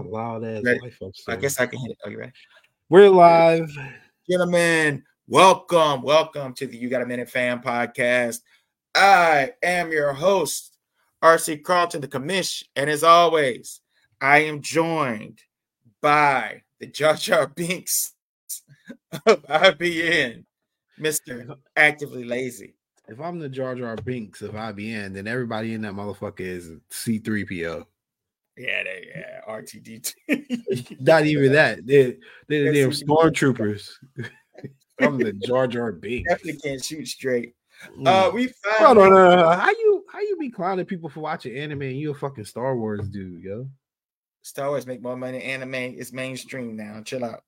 loud ass life I guess I can hit it. Are you ready? We're live. Gentlemen, welcome, welcome to the You Got a Minute Fan Podcast. I am your host, RC Carlton, the commish, and as always, I am joined by the Jar Jar Binks of IBN, Mr. Actively Lazy. If I'm the Jar Jar Binks of IBN, then everybody in that motherfucker is C3PO. Yeah, they, yeah, RTD. Not even that. They're, they're, they're stormtroopers. I'm the Jar Jar Binks. Definitely can't shoot straight. Uh, we Hold found on, uh, how you how you be clowning people for watching anime and you a fucking Star Wars dude, yo? Star Wars make more money. Anime is mainstream now. Chill out.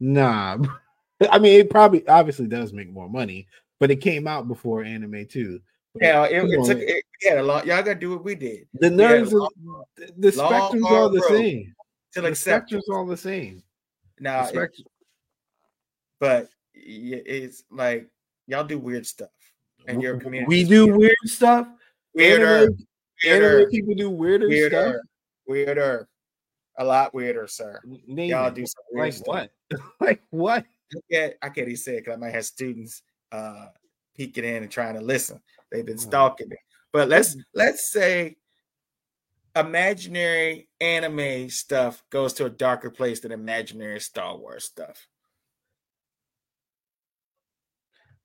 Nah, I mean it probably obviously does make more money, but it came out before anime too. Yeah, it, it took it, we had a lot. Y'all gotta do what we did the we had a nerds, long- the, the spectrum's are the same. to The spectrum's all the same. The Now, it- but it's like y'all do weird stuff, and your community. we do weird. weird stuff. weirder, weirder, people do weirder, weirder, stuff. weirder, a lot weirder, sir. Name Y'all do some weird like stuff. what? like what? Yeah, I can't even say it because I might have students uh peeking in and trying to listen. They've been stalking me. But let's mm-hmm. let's say imaginary anime stuff goes to a darker place than imaginary Star Wars stuff.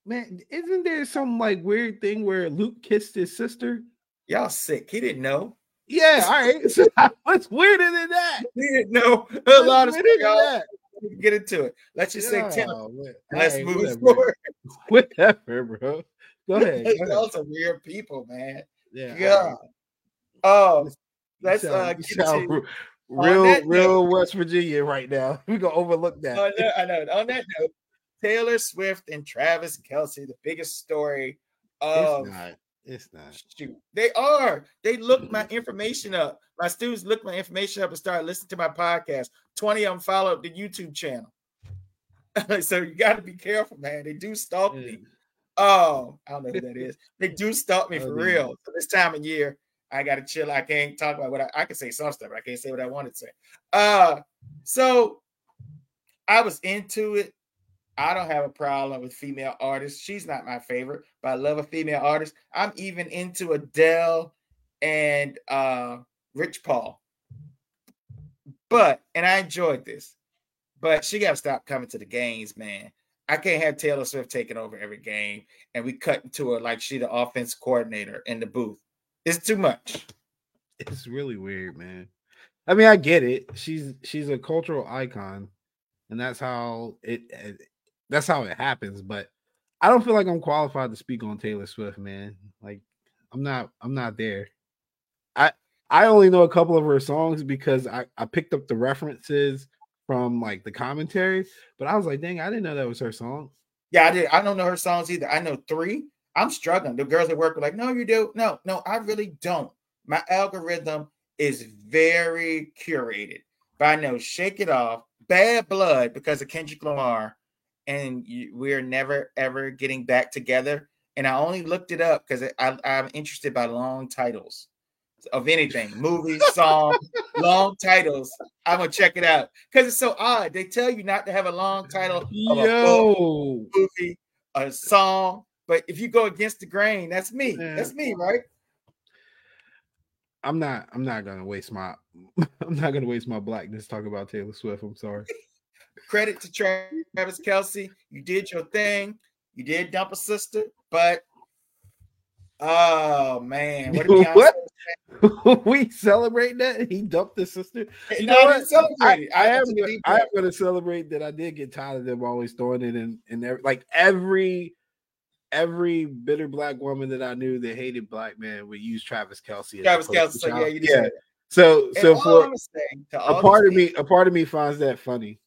Man, isn't there some like weird thing where Luke kissed his sister? Y'all sick. He didn't know. Yeah, all right. So what's weirder than that? He didn't know a What's lot of stuff. weirder than Y'all that? Get into it. Let's just say 10. Oh. Let's right, move whatever. forward. Whatever, bro. Go ahead. Go ahead. some weird people, man. Yeah. Yeah. Oh, let's uh you get sound to- re- real, real West Virginia right now. We're gonna overlook that. on that, I know. On that note, Taylor Swift and Travis Kelce, the biggest story of it's not. It's not. shoot. They are. They looked my information up. My students looked my information up and started listening to my podcast. 20 of them followed the YouTube channel. so you got to be careful, man. They do stalk me. Oh, I don't know who that is. They do stalk me Oh, for real. So this time of year, I gotta chill. I can't talk about what I, I can say some stuff, but I can't say what I wanted to say. Uh so I was into it. I don't have a problem with female artists. She's not my favorite, but I love a female artist. I'm even into Adele and uh Rich Paul. But and I enjoyed this, but she gotta stop coming to the games, man. I can't have Taylor Swift taking over every game and we cut into her like she the offense coordinator in the booth. It's too much. It's really weird, man. I mean, I get it. She's she's a cultural icon, and that's how it, it that's how it happens. But I don't feel like I'm qualified to speak on Taylor Swift, man. Like I'm not I'm not there. I I only know a couple of her songs because I I picked up the references from like the commentary, but I was like, dang, I didn't know that was her song. Yeah, I did. I don't know her songs either. I know three. I'm struggling. The girls at work were like, "No, you do. No, no, I really don't." My algorithm is very curated, but I know "Shake It Off," "Bad Blood" because of Kendrick Lamar, and we're never ever getting back together. And I only looked it up because I'm interested by long titles of anything, movie, song, long titles. I'm gonna check it out because it's so odd. They tell you not to have a long title of a book, movie, a song. But if you go against the grain, that's me. That's me, right? I'm not I'm not gonna waste my I'm not gonna waste my blackness talking about Taylor Swift. I'm sorry. Credit to Travis Kelce. You did your thing. You did dump a sister, but oh man, what did What? we celebrate that he dumped his sister. You No, know I what? celebrate it. I am gonna, I am gonna celebrate that I did get tired of them always throwing it in in every, like every every bitter black woman that I knew that hated black men would use Travis Kelce. as Travis Kelce. So yeah, you did. yeah. So And so for saying a part of me, a part of me finds that funny.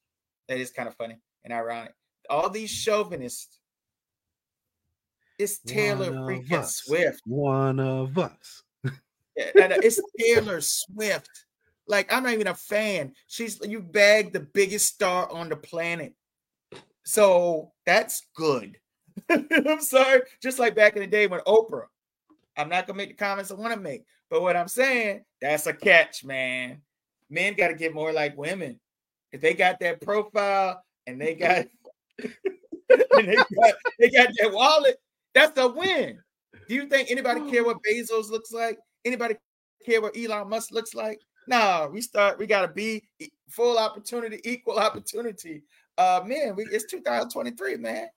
That is kind of funny and ironic. All these chauvinists, it's Taylor One freaking us. Swift. One of us. Yeah, no, uh, it's Taylor Swift. Like I'm not even a fan. She's you bagged the biggest star on the planet, so that's good. I'm sorry. Just like back in the day when Oprah, I'm not gonna make the comments I want to make, but what I'm saying, that's a catch, man. men got to get more like women. If they got that profile and they got and they got they got that wallet, that's a win. Do you think anybody care what Bezos looks like? Anybody care what Elon Musk looks like? Nah, we start. We gotta be full opportunity, equal opportunity. Uh, man, we, it's 2023, man.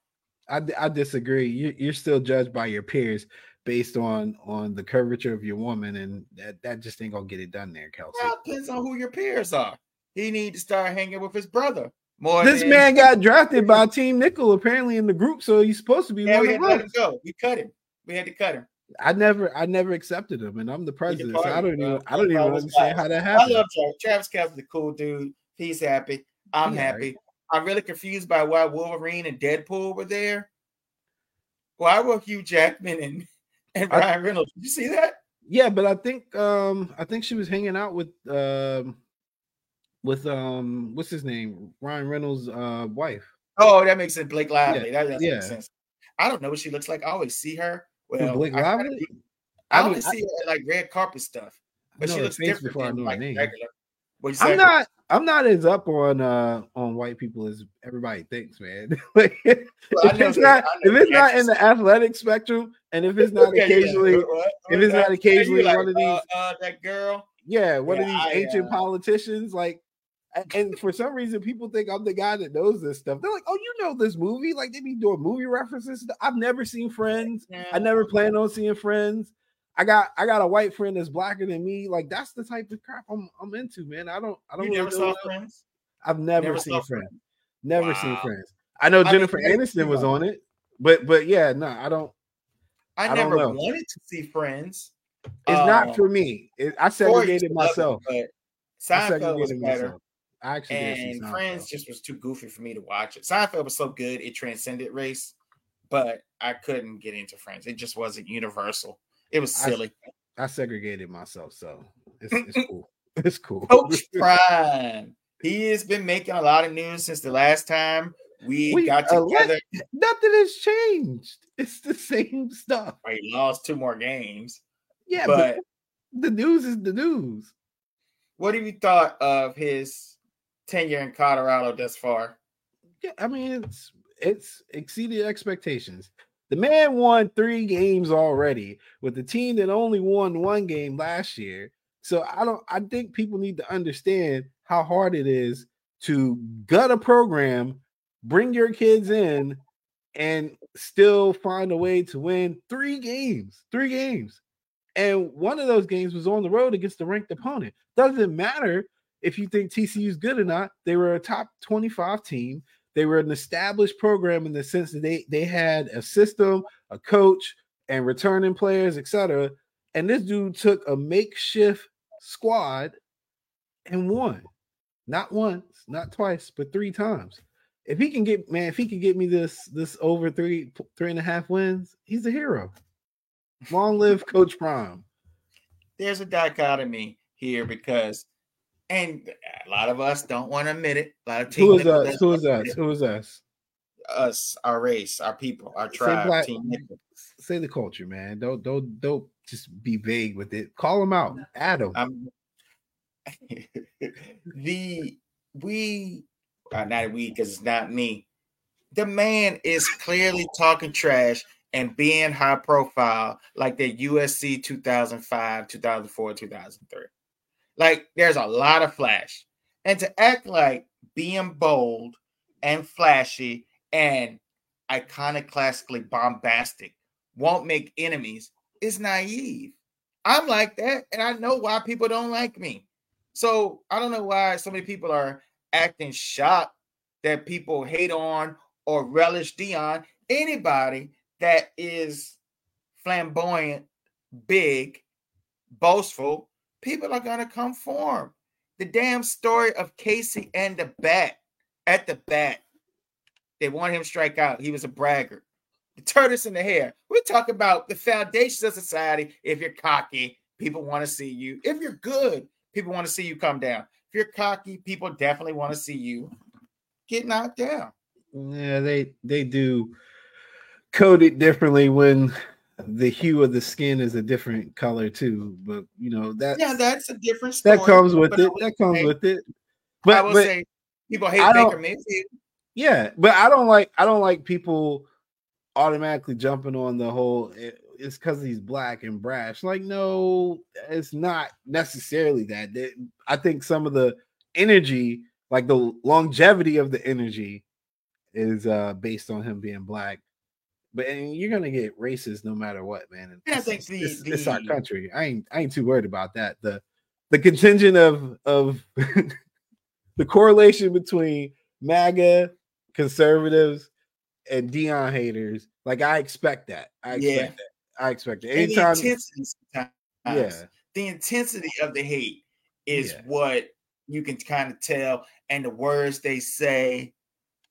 I, I disagree. You, you're still judged by your peers based on on the curvature of your woman, and that that just ain't gonna get it done there, Kelce. Well, depends on who your peers are. He need to start hanging with his brother more. This than, man got drafted by Team Nickel apparently in the group, so he's supposed to be yeah, we had to let him go. We cut him. We had to cut him. I never I never accepted him, and I'm the president, so I don't bro. even I don't even understand how that happened. I love Travis. Travis Kelce's a cool dude. He's happy. I'm He happy. I'm really confused by why Wolverine and Deadpool were there. Why were Hugh Jackman and, and I- Ryan Reynolds? Did you see that? Yeah, but I think um I think she was hanging out with um with um what's his name Ryan Reynolds' uh wife. Oh, that makes sense. Blake Lively. that does yeah. make sense. I don't know what she looks like. I always see her. Who, Well, Blake I, Lively? I I mean, only see her at like red carpet stuff, I but she looks different I than like name. regular. What'd you say? I'm not I'm not as up on uh on white people as everybody thinks, man. like if Well, I know it's not if it's not in the athletic spectrum and if it's not Yeah, yeah. occasionally What- what- if it's not occasionally like, one of uh, these uh, that girl. yeah, one of these I, ancient uh, politicians, like and for some reason people think I'm the guy that knows this stuff. They're like, "Oh, you know this movie?" Like they be doing movie references. I've never seen Friends. I never plan on seeing Friends. I got I got a white friend that's blacker than me. Like that's the type of crap I'm I'm into, man. I don't I don't You really never know saw what Friends? I've never, Never seen saw Friends. Never seen Friends. I know I mean, Jennifer Aniston was on it, but but yeah, no, I don't. I, I don't never know. wanted to see Friends. It's Um, not for me. It, I segregated love it, myself. but Seinfeld was better. myself. I actually and Friends just was too goofy for me to watch it. Seinfeld was so good it transcended race, but I couldn't get into Friends. It just wasn't universal. It was silly. I segregated myself, so it's, it's cool. It's cool. Coach Prime, he has been making a lot of news since the last time we, We got elect- together. Nothing has changed. It's the same stuff. He lost two more games, Yeah, but, but the news is the news. what have you thought of his tenure in Colorado thus far? Yeah, I mean it's it's exceeded expectations. The man won three games already with the team that only won one game last year. So I don't I think people need to understand how hard it is to gut a program, bring your kids in, and still find a way to win three games. Three games. And one of those games was on the road against the ranked opponent. Doesn't matter if you think TCU is good or not. They were a top 25 team. They were an established program in the sense that they they had a system, a coach, and returning players, etc. And this dude took a makeshift squad and won. Not once, not twice, but three times. If he can get man, if he can get me this this over three three and a half wins, he's a hero. Long live Coach Prime. there's a dichotomy here because, and a lot of us don't want to admit it. A lot of Who is us? Who is us? Who is us? Us, our race, our people, our Say tribe. black- team Nickel. Say the culture, man. Don't don't don't just be vague with it. Call them out. Adam. The we uh, not we because it's not me. The man is clearly talking trash and being high profile like the USC 2005, 2004, 2003. Like there's a lot of flash. And to act like being bold and flashy and iconoclastically bombastic won't make enemies is naive. I'm like that, and I know why people don't like me. So I don't know why so many people are acting shocked that people hate on or relish Deion. Anybody that is flamboyant, big, boastful, people are come for him. The damn story of Casey and the bat at the bat. They want him to strike out. He was a braggart. The tortoise in the hare. We're talking about the foundations of society. If you're cocky, people want to see you. If you're good, people want to see you come down. If you're cocky, people definitely want to see you get knocked down. Yeah, they they do code it differently when the hue of the skin is a different color too. But you know that yeah, that's a different story. That comes with it. That comes say, with it. But I will but, say people hate Baker Mayfield. Yeah, but I don't like I don't like people automatically jumping on the whole eh, it's because he's black and brash. Like, no, it's not necessarily that. I think some of the energy, like the longevity of the energy, is uh based on him being black. But and you're gonna get racist no matter what, man. I think the, it's, the, it's our country. I ain't I ain't too worried about that. The the contingent of of the correlation between MAGA conservatives and Deion haters, like I expect that. I expect yeah. that. I expect it. Anytime, the intensity yeah, the intensity of the hate is yeah. what you can kind of tell, and the words they say,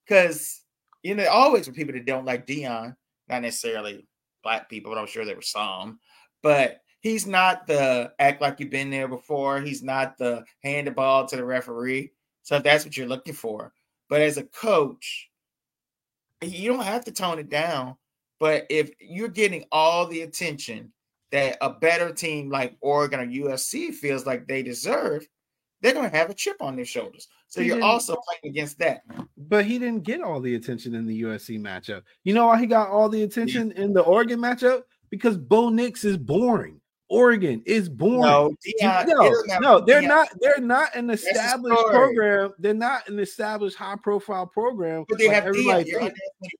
because you know, always for people that don't like Deion, not necessarily black people, but I'm sure there were some, but he's not the act like you've been there before. He's not the hand the ball to the referee. So if that's what you're looking for, but as a coach, you don't have to tone it down but if you're getting all the attention that a better team like Oregon or USC feels like they deserve, they're going to have a chip on their shoulders. So he you're also playing against that. But he didn't get all the attention in the USC matchup. You know why he got all the attention yeah. in the Oregon matchup? Because Bo Nix is boring. Oregon is boring. No, Deion, no, no, they're Deion. not. They're not an established program. They're not an established high-profile program. But they like have. Deion.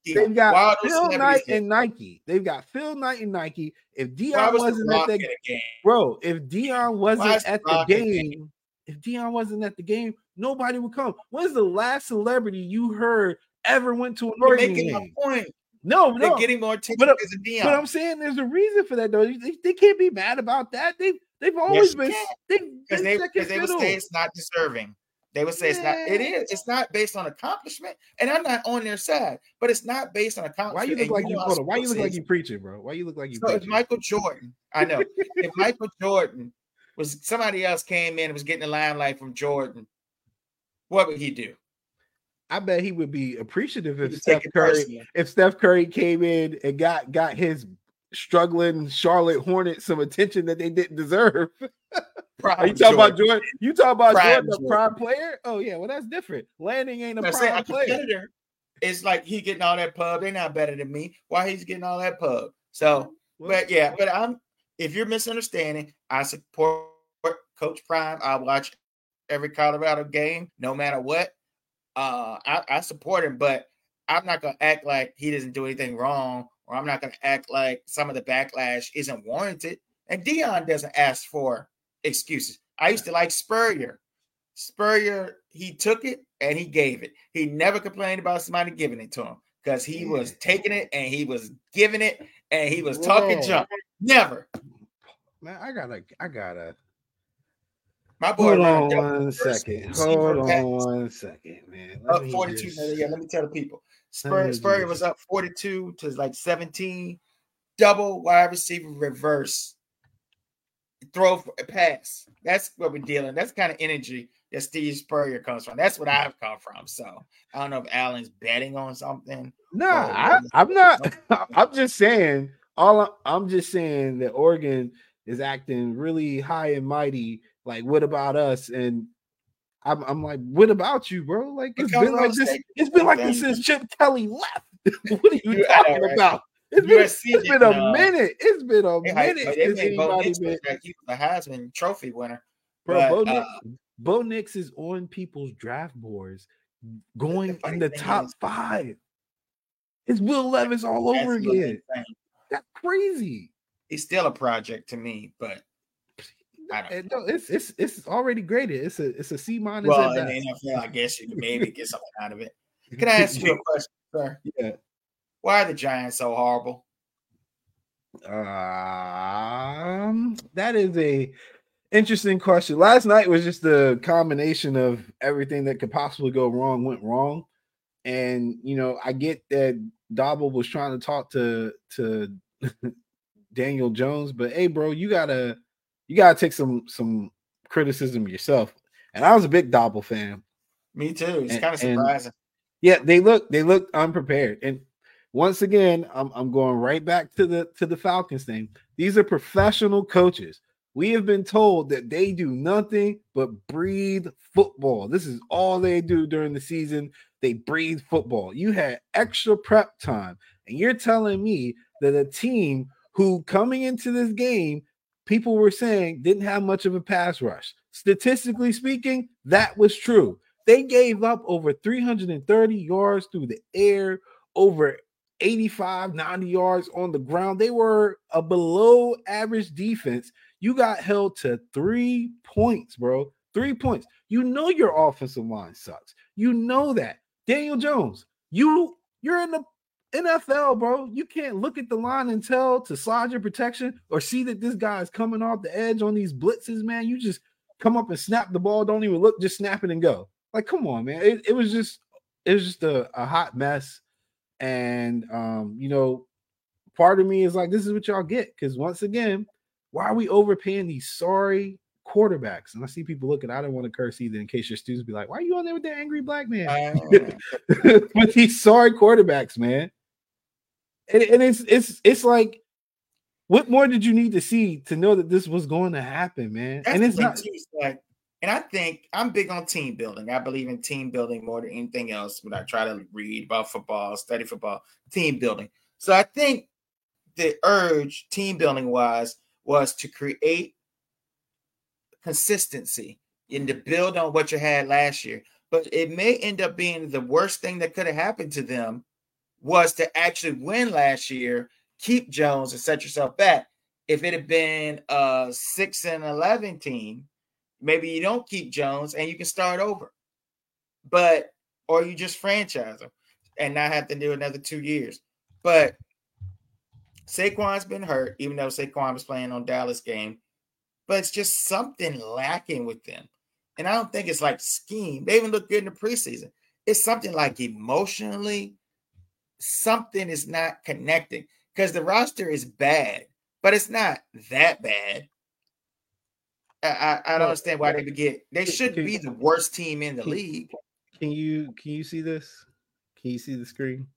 They've got Wild Phil Knight and Nike. They've got Phil Knight and Nike. If Deion was wasn't at the game, bro, if Deion wasn't at the game, if Deion wasn't at the game, nobody would come. When's the last celebrity you heard ever went to an Oregon game? point. No, they're no. getting more attention but, uh, because of Deion. But I'm saying there's a reason for that, though. They, they can't be mad about that. They they've always yes, been because they because they would say it's not deserving. They would say yeah. it's not. It is. It's not based on accomplishment, and I'm not on their side. But it's not based on accomplishment. Why you look like you? you hold on. Why you look like you preaching, bro? Why you look like you? So preaching? if Michael Jordan, I know if Michael Jordan was somebody else came in and was getting the limelight from Jordan, what would he do? I bet he would be appreciative if Steph Curry personally. if Steph Curry came in and got got his struggling Charlotte Hornets some attention that they didn't deserve. Are you talking Jordan. about Jordan? You talking about prime Jordan, the prime player? Oh yeah, well that's different. Landing ain't a prime saying, player. It's like he getting all that pub. They're not better than me. Why he's getting all that pub? So, well, but yeah, but I'm. If you're misunderstanding, I support Coach Prime. I watch every Colorado game, no matter what. Uh, I, I support him, but I'm not gonna act like he doesn't do anything wrong, or I'm not gonna act like some of the backlash isn't warranted. And Deion doesn't ask for excuses. I used to like Spurrier. Spurrier, he took it and he gave it. He never complained about somebody giving it to him because he yeah. was taking it and he was giving it and he was Whoa. talking junk. Never. Man, I gotta, I gotta, my boy. Hold on one second. Hold on one second, man. Let up 42. Just... Yeah, let me tell the people. Spur, Spurrier was up 42 to like 17. Double wide receiver reverse. Throw a pass. That's what we're dealing. That's kind of energy that Steve Spurrier comes from. That's what I've come from. So I don't know if Allen's betting on something. No, nah, oh, I'm not. I'm just saying. All I'm just saying that Oregon is acting really high and mighty like, what about us? And I'm, I'm like, what about you, bro? Like, it's been like this. It's been like this since Chip Kelly left. what are you talking right. about? It's been, it's been a minute. It's been a they minute they anybody been. Like he was a Heisman Trophy winner. Bro, but, Bo, uh, Nix, Bo Nix is on people's draft boards, going in the top is, five. It's Will Levis all over again. That's crazy. He's still a project to me, but no, it's it's it's already graded. It's a it's a C minus. Well, in the NFL, I guess you can maybe get something out of it. Can I ask you a question, sir? Yeah. Why are the Giants so horrible? Um, that is a interesting question. Last night was just a combination of everything that could possibly go wrong went wrong, and you know I get that Daboll was trying to talk to to Daniel Jones, but hey, bro, you gotta you gotta take some some criticism yourself. And I was a big Daboll fan. Me too. It's kind of surprising. yeah, they look they look unprepared. And once again, I'm, I'm going right back to the to the Falcons thing. These are professional coaches. We have been told that they do nothing but breathe football. This is all they do during the season. They breathe football. You had extra prep time, and you're telling me that a team who coming into this game, people were saying didn't have much of a pass rush. Statistically speaking, that was true. They gave up over 330 yards through the air, over 85, 90 yards on the ground. They were a below average defense. You got held to three points, bro. Three points. You know your offensive line sucks. You know that. Daniel Jones, you you're in the NFL, bro. You can't look at the line and tell to slide your protection or see that this guy is coming off the edge on these blitzes, man. You just come up and snap the ball, don't even look, just snap it and go. Like, come on, man. It, it was just it was just a, a hot mess. And um, you know, part of me is like, this is what y'all get. Because once again, why are we overpaying these sorry quarterbacks? And I see people looking, I don't want to curse either in case your students be like, why are you on there with that angry black man? with these sorry quarterbacks, man. And, and it's it's it's like what more did you need to see to know that this was going to happen, man? That's and it's not too, like, and I think I'm big on team building. I believe in team building more than anything else. When I try to read about football, study football, team building. So I think the urge, team building wise, was to create consistency and to build on what you had last year. But it may end up being the worst thing that could have happened to them was to actually win last year, keep Jones and set yourself back. If it had been a six and eleven team, maybe you don't keep Jones and you can start over. But or you just franchise him and not have to do another two years. But Saquon's been hurt, even though Saquon was playing on Dallas game. But it's just something lacking with them. And I don't think it's like scheme. They even look good in the preseason. It's something like emotionally, something is not connecting because the roster is bad, but it's not that bad. I, I, I don't understand why they would get. They should be the worst team in the league. Can you can you see this? Can you see the screen?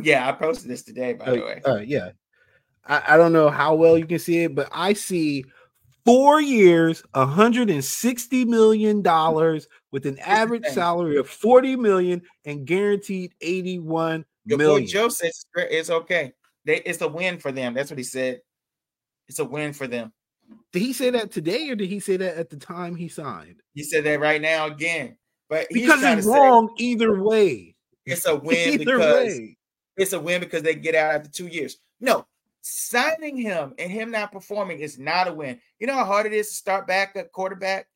Yeah, I posted this today, by uh, the way. Uh, yeah, I, I don't know how well you can see it, but I see four years, 160 million dollars with an average salary of 40 million and guaranteed 81 Your million. boy Joe says it's okay. They, it's a win for them. That's what he said. It's a win for them. Did he say that today or did he say that at the time he signed? He said that right now again. But because it's wrong either way. It's a win because way. it's a win because they get out after two years. No, signing him and him not performing is not a win. You know how hard it is to start back at quarterback?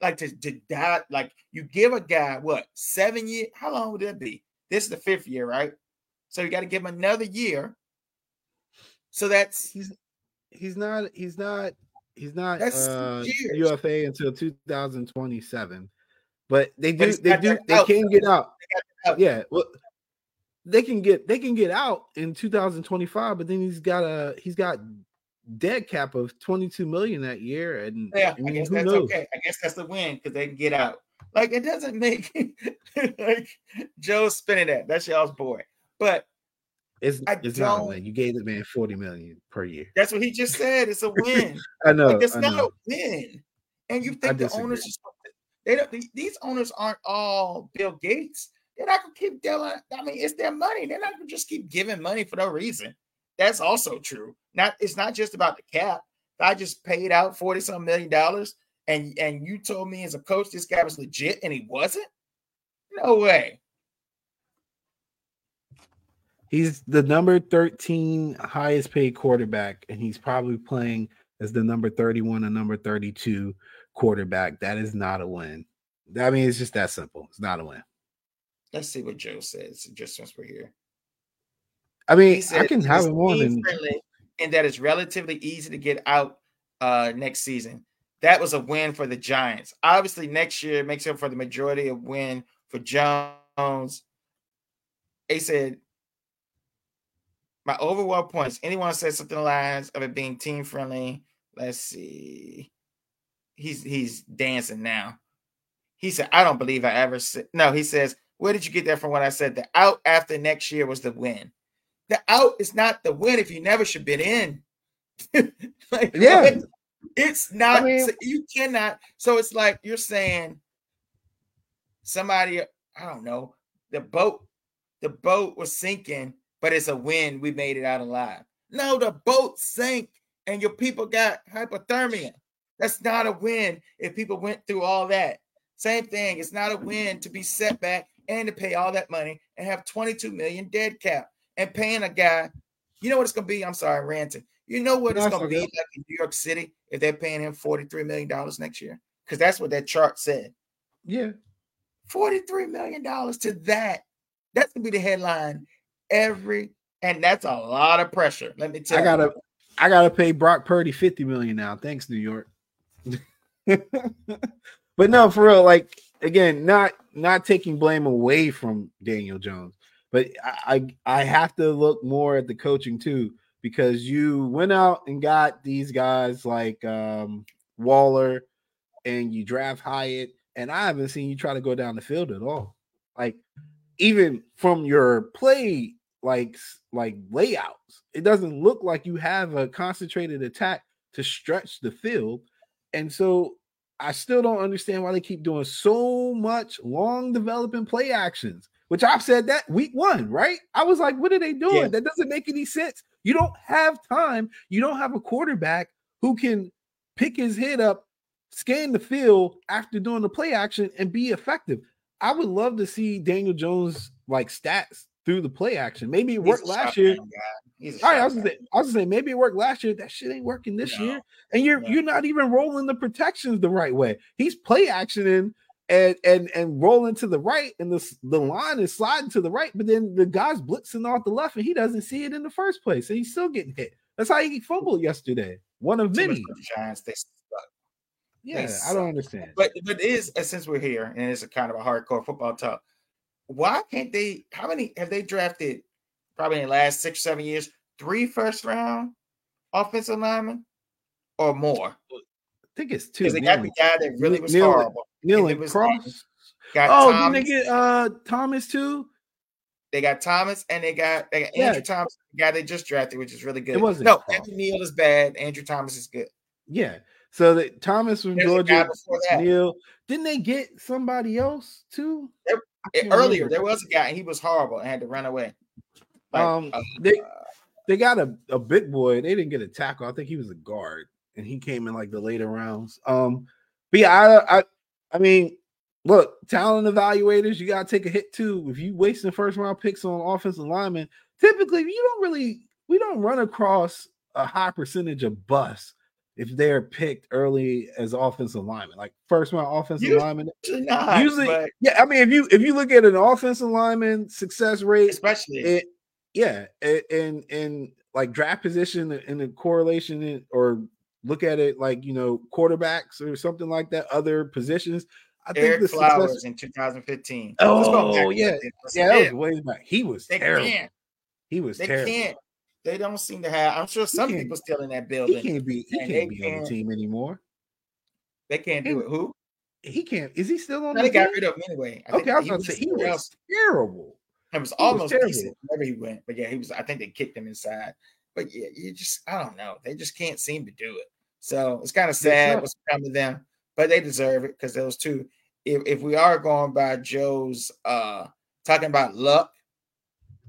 Like to, to die, like you give a guy what seven years? How long would that be? This is the fifth year, right? So you got to give him another year. So that's he's he's not he's not he's not That's uh. UFA until 2027. But they do he's they do they out, can get out. out. Yeah, well they can get they can get out in 2025, but then he's got a he's got dead cap of 22 million that year. And Yeah, I I guess that's knows? okay. I guess that's the win because they can get out. Like it doesn't make like Joe's spinning that. That's y'all's boy. But It's I it's not a win. You gave the man 40 million per year. that's what he just said. It's a win. I know. like it's I not know. a win. And you think the owners just they don't these owners aren't all Bill Gates. They're not gonna keep dealing. I mean, it's their money. They're not gonna just keep giving money for no reason. That's also true. Not it's not just about the cap. I just paid out 40 some million dollars and and you told me as a coach this guy was legit and he wasn't. No way. He's the number 13 highest paid quarterback, and he's probably playing as the number 31 and number 32 quarterback. That is not a win. I mean, it's just that simple. It's not a win. Let's see what Joe says. Just since we're here. I mean, I can have him on and and that it's relatively easy to get out uh next season. That was a win for the Giants. Obviously, next year makes up for the majority of win for Jones. They said my overall points. Anyone said something lines of it being team friendly. Let's see. He's he's dancing now. He said, I don't believe I ever said no. He says, Where did you get that from when I said? The out after next year was the win. The out is not the win if you never should have been in. like, Yeah. what? It's not I mean- you cannot. So it's like you're saying somebody, I don't know, the boat, the boat was sinking, but it's a win. We made it out alive. No, the boat sank and your people got hypothermia. That's not a win if people went through all that. Same thing. It's not a win to be set back and to pay all that money and have 22 million dead cap and paying a guy. You know what it's gonna be? I'm sorry, ranting. You know what it's gonna be okay. like in New York City if they're paying him 43 million dollars next year? Because that's what that chart said. Yeah. 43 million dollars to that. That's gonna be the headline every, and that's a lot of pressure. Let me tell I gotta I gotta pay Brock Purdy 50 million now. Thanks, New York. but no, for real, like again, not not taking blame away from Daniel Jones, but I I, I have to look more at the coaching too, because you went out and got these guys like um Waller and you draft Hyatt, and I haven't seen you try to go down the field at all. Like even from your play like like layouts, it doesn't look like you have a concentrated attack to stretch the field. And so I still don't understand why they keep doing so much long developing play actions, which I've said that week one, right? I was like, what are they doing? Yeah. That doesn't make any sense. You don't have time. You don't have a quarterback who can pick his head up, scan the field after doing the play action and be effective. I would love to see Daniel Jones like stats through the play action. Maybe it worked last year. shotgun guy. He's a All right, I was, say, I was gonna say maybe it worked last year. That shit ain't working this No, year, and you're no. you're not even rolling the protections the right way. He's play actioning and and and rolling to the right, and the the line is sliding to the right, but then the guy's blitzing off the left, and he doesn't see it in the first place, and he's still getting hit. That's how he fumbled yesterday. One of many. for Giants. They suck. Yeah, I suck. don't understand. But but it is uh, since we're here and it's a kind of a hardcore football talk. Why can't they? How many have they drafted? Probably in the last six seven years, three first round offensive linemen or more. I think it's two. Because they got the guy that really was Neal- horrible. Neal and and Cross. Got Oh, Thomas, didn't they get uh Thomas too? they got Thomas and they got they got Yeah. Andrew Thomas, the guy they just drafted, which is really good. It wasn't no, Cross. Andrew Neal is bad. Andrew Thomas is good. Yeah. So that Thomas from There's Georgia, before that. Neal. Didn't they get somebody else too? I Eh, Earlier, remember. there was a guy and he was horrible and had to run away. Like, um, uh, they they got a, a big boy. They didn't get a tackle. I think he was a guard, and he came in like the later rounds. Um, but yeah, I I, I mean, look, talent evaluators, you gotta take a hit too. If you wasting first round picks on offensive linemen, typically you don't really we don't run across a high percentage of busts if they're picked early as offensive linemen, like first round offensive Usually linemen. usually not, Usually, but yeah. I mean, if you if you look at an offensive lineman success rate, especially it, yeah, and and like draft position and the correlation in, or look at it like you know quarterbacks or something like that, other positions. I think the Flowers success. in 2015. Let's go back Oh yeah, yeah, that was way back. He was they terrible. can't. He was They terrible. can't. They don't seem to have. I'm sure some people still in that building. He can't be. He can't be on the can't- team anymore. They can't do he- it. Who? He can't. Is he still on No, the they got team? rid of him anyway. I think Okay, I was he about to say he was else. terrible. It was was almost terrible. decent wherever he went. But yeah, he was. I think they kicked him inside. But yeah, you just I don't know. They just can't seem to do it. So it's kind of sad suck. what's come to them, but they deserve it because those two. If if we are going by Joe's uh talking about luck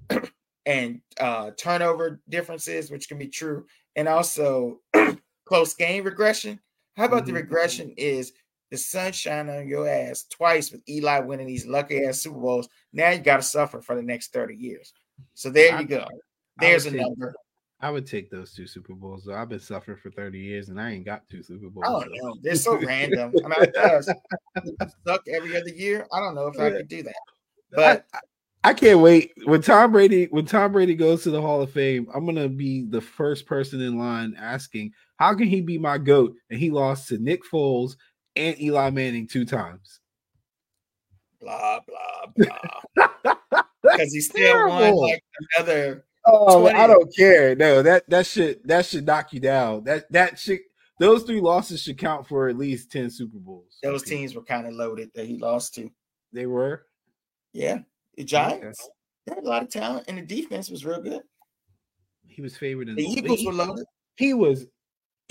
and uh turnover differences, which can be true, and also close game regression. How about Mhm. the regression is the sun shining on your ass twice with Eli winning these lucky ass Super Bowls. Now you got to suffer for the next 30 years. So there you go. There's a number. I would take those two Super Bowls. Though I've been suffering for thirty years and I ain't got two Super oh, Bowls. I don't know. They're so random. I mean, I guess if you suck every other year. I don't know if I could do that. But I, I can't wait when Tom Brady when Tom Brady goes to the Hall of Fame. I'm gonna be the first person in line asking, "How can he be my goat?" And he lost to Nick Foles and Eli Manning two times. blah blah blah. Because he still won like another. Oh, 20. I don't care. No, that that should that should knock you down. That that should those three losses should count for at least ten Super Bowls. Those teams were kind of loaded that he lost to. they were. Yeah, the Giants. They had a lot of talent, and the defense was real good. He was favored in the, the Eagles league. were loaded. He was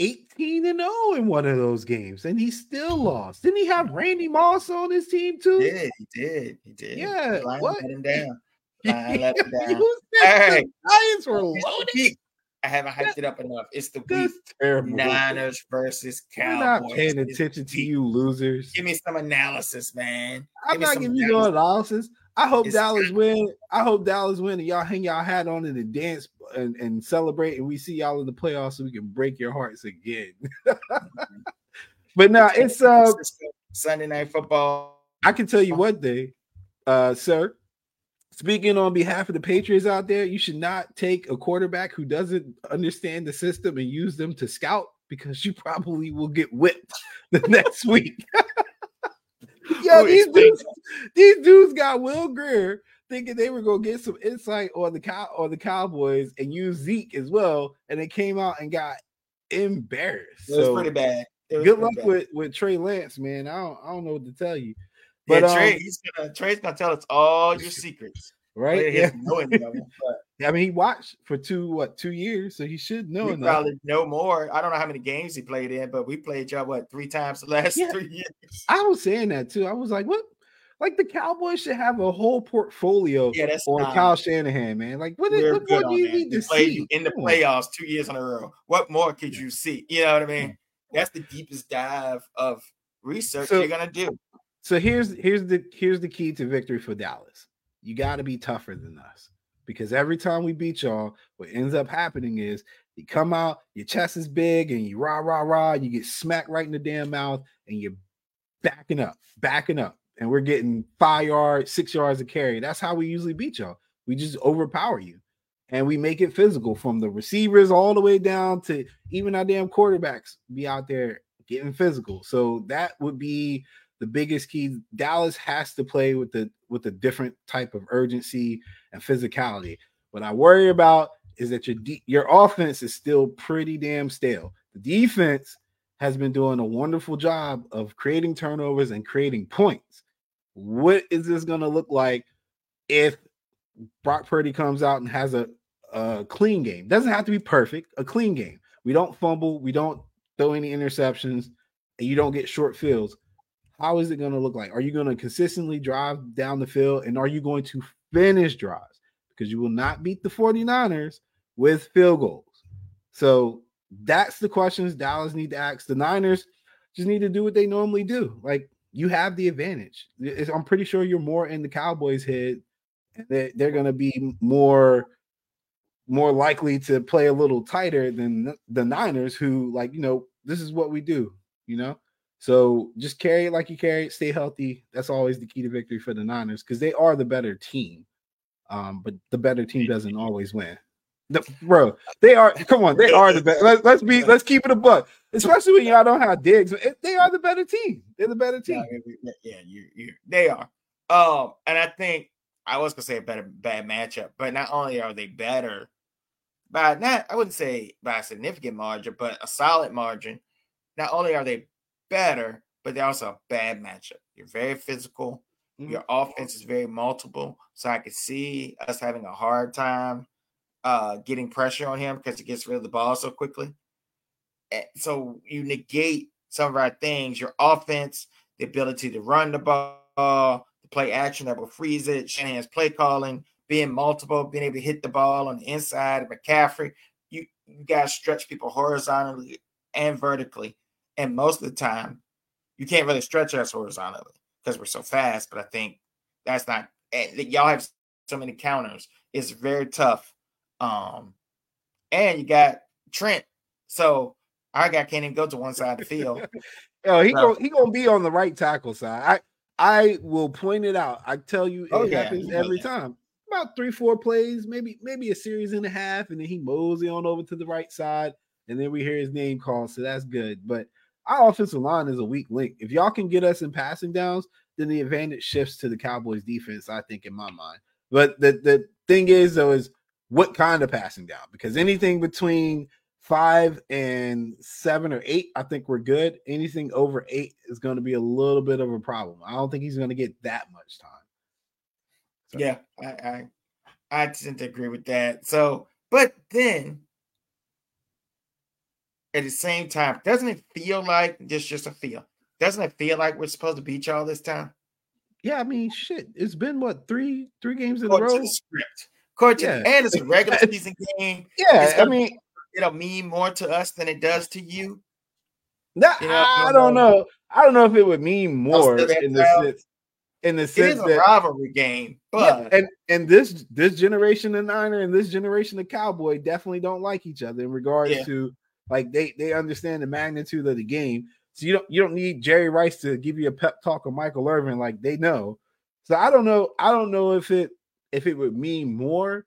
18 and 0 in one of those games, and he still lost. Didn't he have Randy Moss on his team too? He did he did he did? Yeah, what? him down. Lions let down. Hey. the Giants were loaded. I haven't hyped it up enough. It's the week. Terrible. Niners versus We're Cowboys. not paying attention to you losers. Give me some analysis, man. I'm Give not giving you no analysis. I hope It's- Dallas win. I hope Dallas win and y'all hang y'all hat on it and dance and, and celebrate and we see y'all in the playoffs so we can break your hearts again. but now it's uh Sunday night football. I can tell you what, day, uh, sir. Speaking on behalf of the Patriots out there, you should not take a quarterback who doesn't understand the system and use them to scout because you probably will get whipped the next week. yeah, oh, these dudes, these dudes got Will Grier thinking they were gonna get some insight on the cow or the Cowboys and use Zeke as well, and they came out and got embarrassed. It was So pretty bad. Was good pretty luck bad. with with Trey Lance, man. I don't, I don't know what to tell you. Yeah, But Trey, um, he's gonna Trey's gonna tell us all your secrets. right? Yeah. knowing but I mean, he watched for two what two years, so he should know probably know more. I don't know how many games he played in, but we played y'all what three times the last Yeah. three years. I was saying that too. I was like, what? Like the Cowboys should have a whole portfolio Yeah, that's on not- Kyle Shanahan, man. Like, what, what more do you that. need to see in the playoffs two years in a row. What more could you see? You know what I mean? That's the deepest dive of research So- you're gonna do. So here's here's the here's the key to victory for Dallas. You got to be tougher than us because every time we beat y'all, what ends up happening is you come out, your chest is big, and you rah rah rah, and you get smacked right in the damn mouth, and you're backing up, backing up, and we're getting five yards, six yards of carry. That's how we usually beat y'all. We just overpower you, and we make it physical from the receivers all the way down to even our damn quarterbacks be out there getting physical. So that would be the biggest key dallas has to play with the with a different type of urgency and physicality. What i worry about is that your de- your offense is still pretty damn stale. The defense has been doing a wonderful job of creating turnovers and creating points. What is this going to look like if brock purdy comes out and has a, a clean game? Doesn't have to be perfect a clean game. We don't fumble we don't throw any interceptions and you don't get short fields how is it going to look like? Are you going to consistently drive down the field and are you going to finish drives? Because you will not beat the 49ers with field goals. So that's the questions Dallas need to ask. The Niners just need to do what they normally do. Like you have the advantage. I'm pretty sure you're more in the Cowboys' head. and They're, going to be more more likely to play a little tighter than the Niners, who like you know this is what we do. You know, so just carry it like you carry it, stay healthy. That's always the key to victory for the Niners because they are the better team. Um, but the better team doesn't always win. The- bro, they are come on, they are the best. Let's, let's be let's keep it a buck, especially when y'all don't have Diggs. They are the better team. They're the better team. Yeah, yeah, you, you, they are. Um, and I think I was gonna say a better bad matchup, but not only are they better by not, I wouldn't say by a significant margin, but a solid margin. Not only are they better, but they're also a bad matchup. You're very physical. Mm-hmm. Your offense is very multiple, so I could see us having a hard time uh, getting pressure on him because he gets rid of the ball so quickly. And so you negate some of our things. Your offense, the ability to run the ball, the play action that will freeze it, Shanahan's play calling, being multiple, being able to hit the ball on the inside of McCaffrey. You you guys stretch people horizontally and vertically, and most of the time, you can't really stretch us horizontally because we're so fast. But I think that's not. and Y'all have so many counters. It's very tough. Um, and you got Trent, so our guy can't even go to one side of the field. Oh, he Bro. go, he gonna be on the right tackle side. I I will point it out. I tell you, it Oh, yeah, happens every time. About three, four plays, maybe maybe a series and a half, and then he mosey on over to the right side, and then we hear his name called. So that's good. But our offensive line is a weak link. If y'all can get us in passing downs, then the advantage shifts to the Cowboys defense. I think in my mind. But the the thing is though is what kind of passing down? Because anything between five and seven or eight, I think we're good. Anything over eight is going to be a little bit of a problem. I don't think he's going to get that much time. So- Yeah, I, I I tend to agree with that. So But then at the same time, doesn't it feel like just just a feel? Doesn't it feel like we're supposed to beat y'all this time? Yeah, I mean, shit. It's been what three three games in a row. script. Coach, yeah. and it's a regular season game. Yeah, I mean, it'll mean more to us than it does to you. No, you know, I don't know. I don't know if it would mean more in the sense in the sense it is a that, rivalry game, but yeah, and and this this generation of Niner and this generation of Cowboy definitely don't like each other in regards yeah. to like they they understand the magnitude of the game. So you don't you don't need Jerry Rice to give you a pep talk or Michael Irvin like they know. So I don't know. I don't know if it if it would mean more,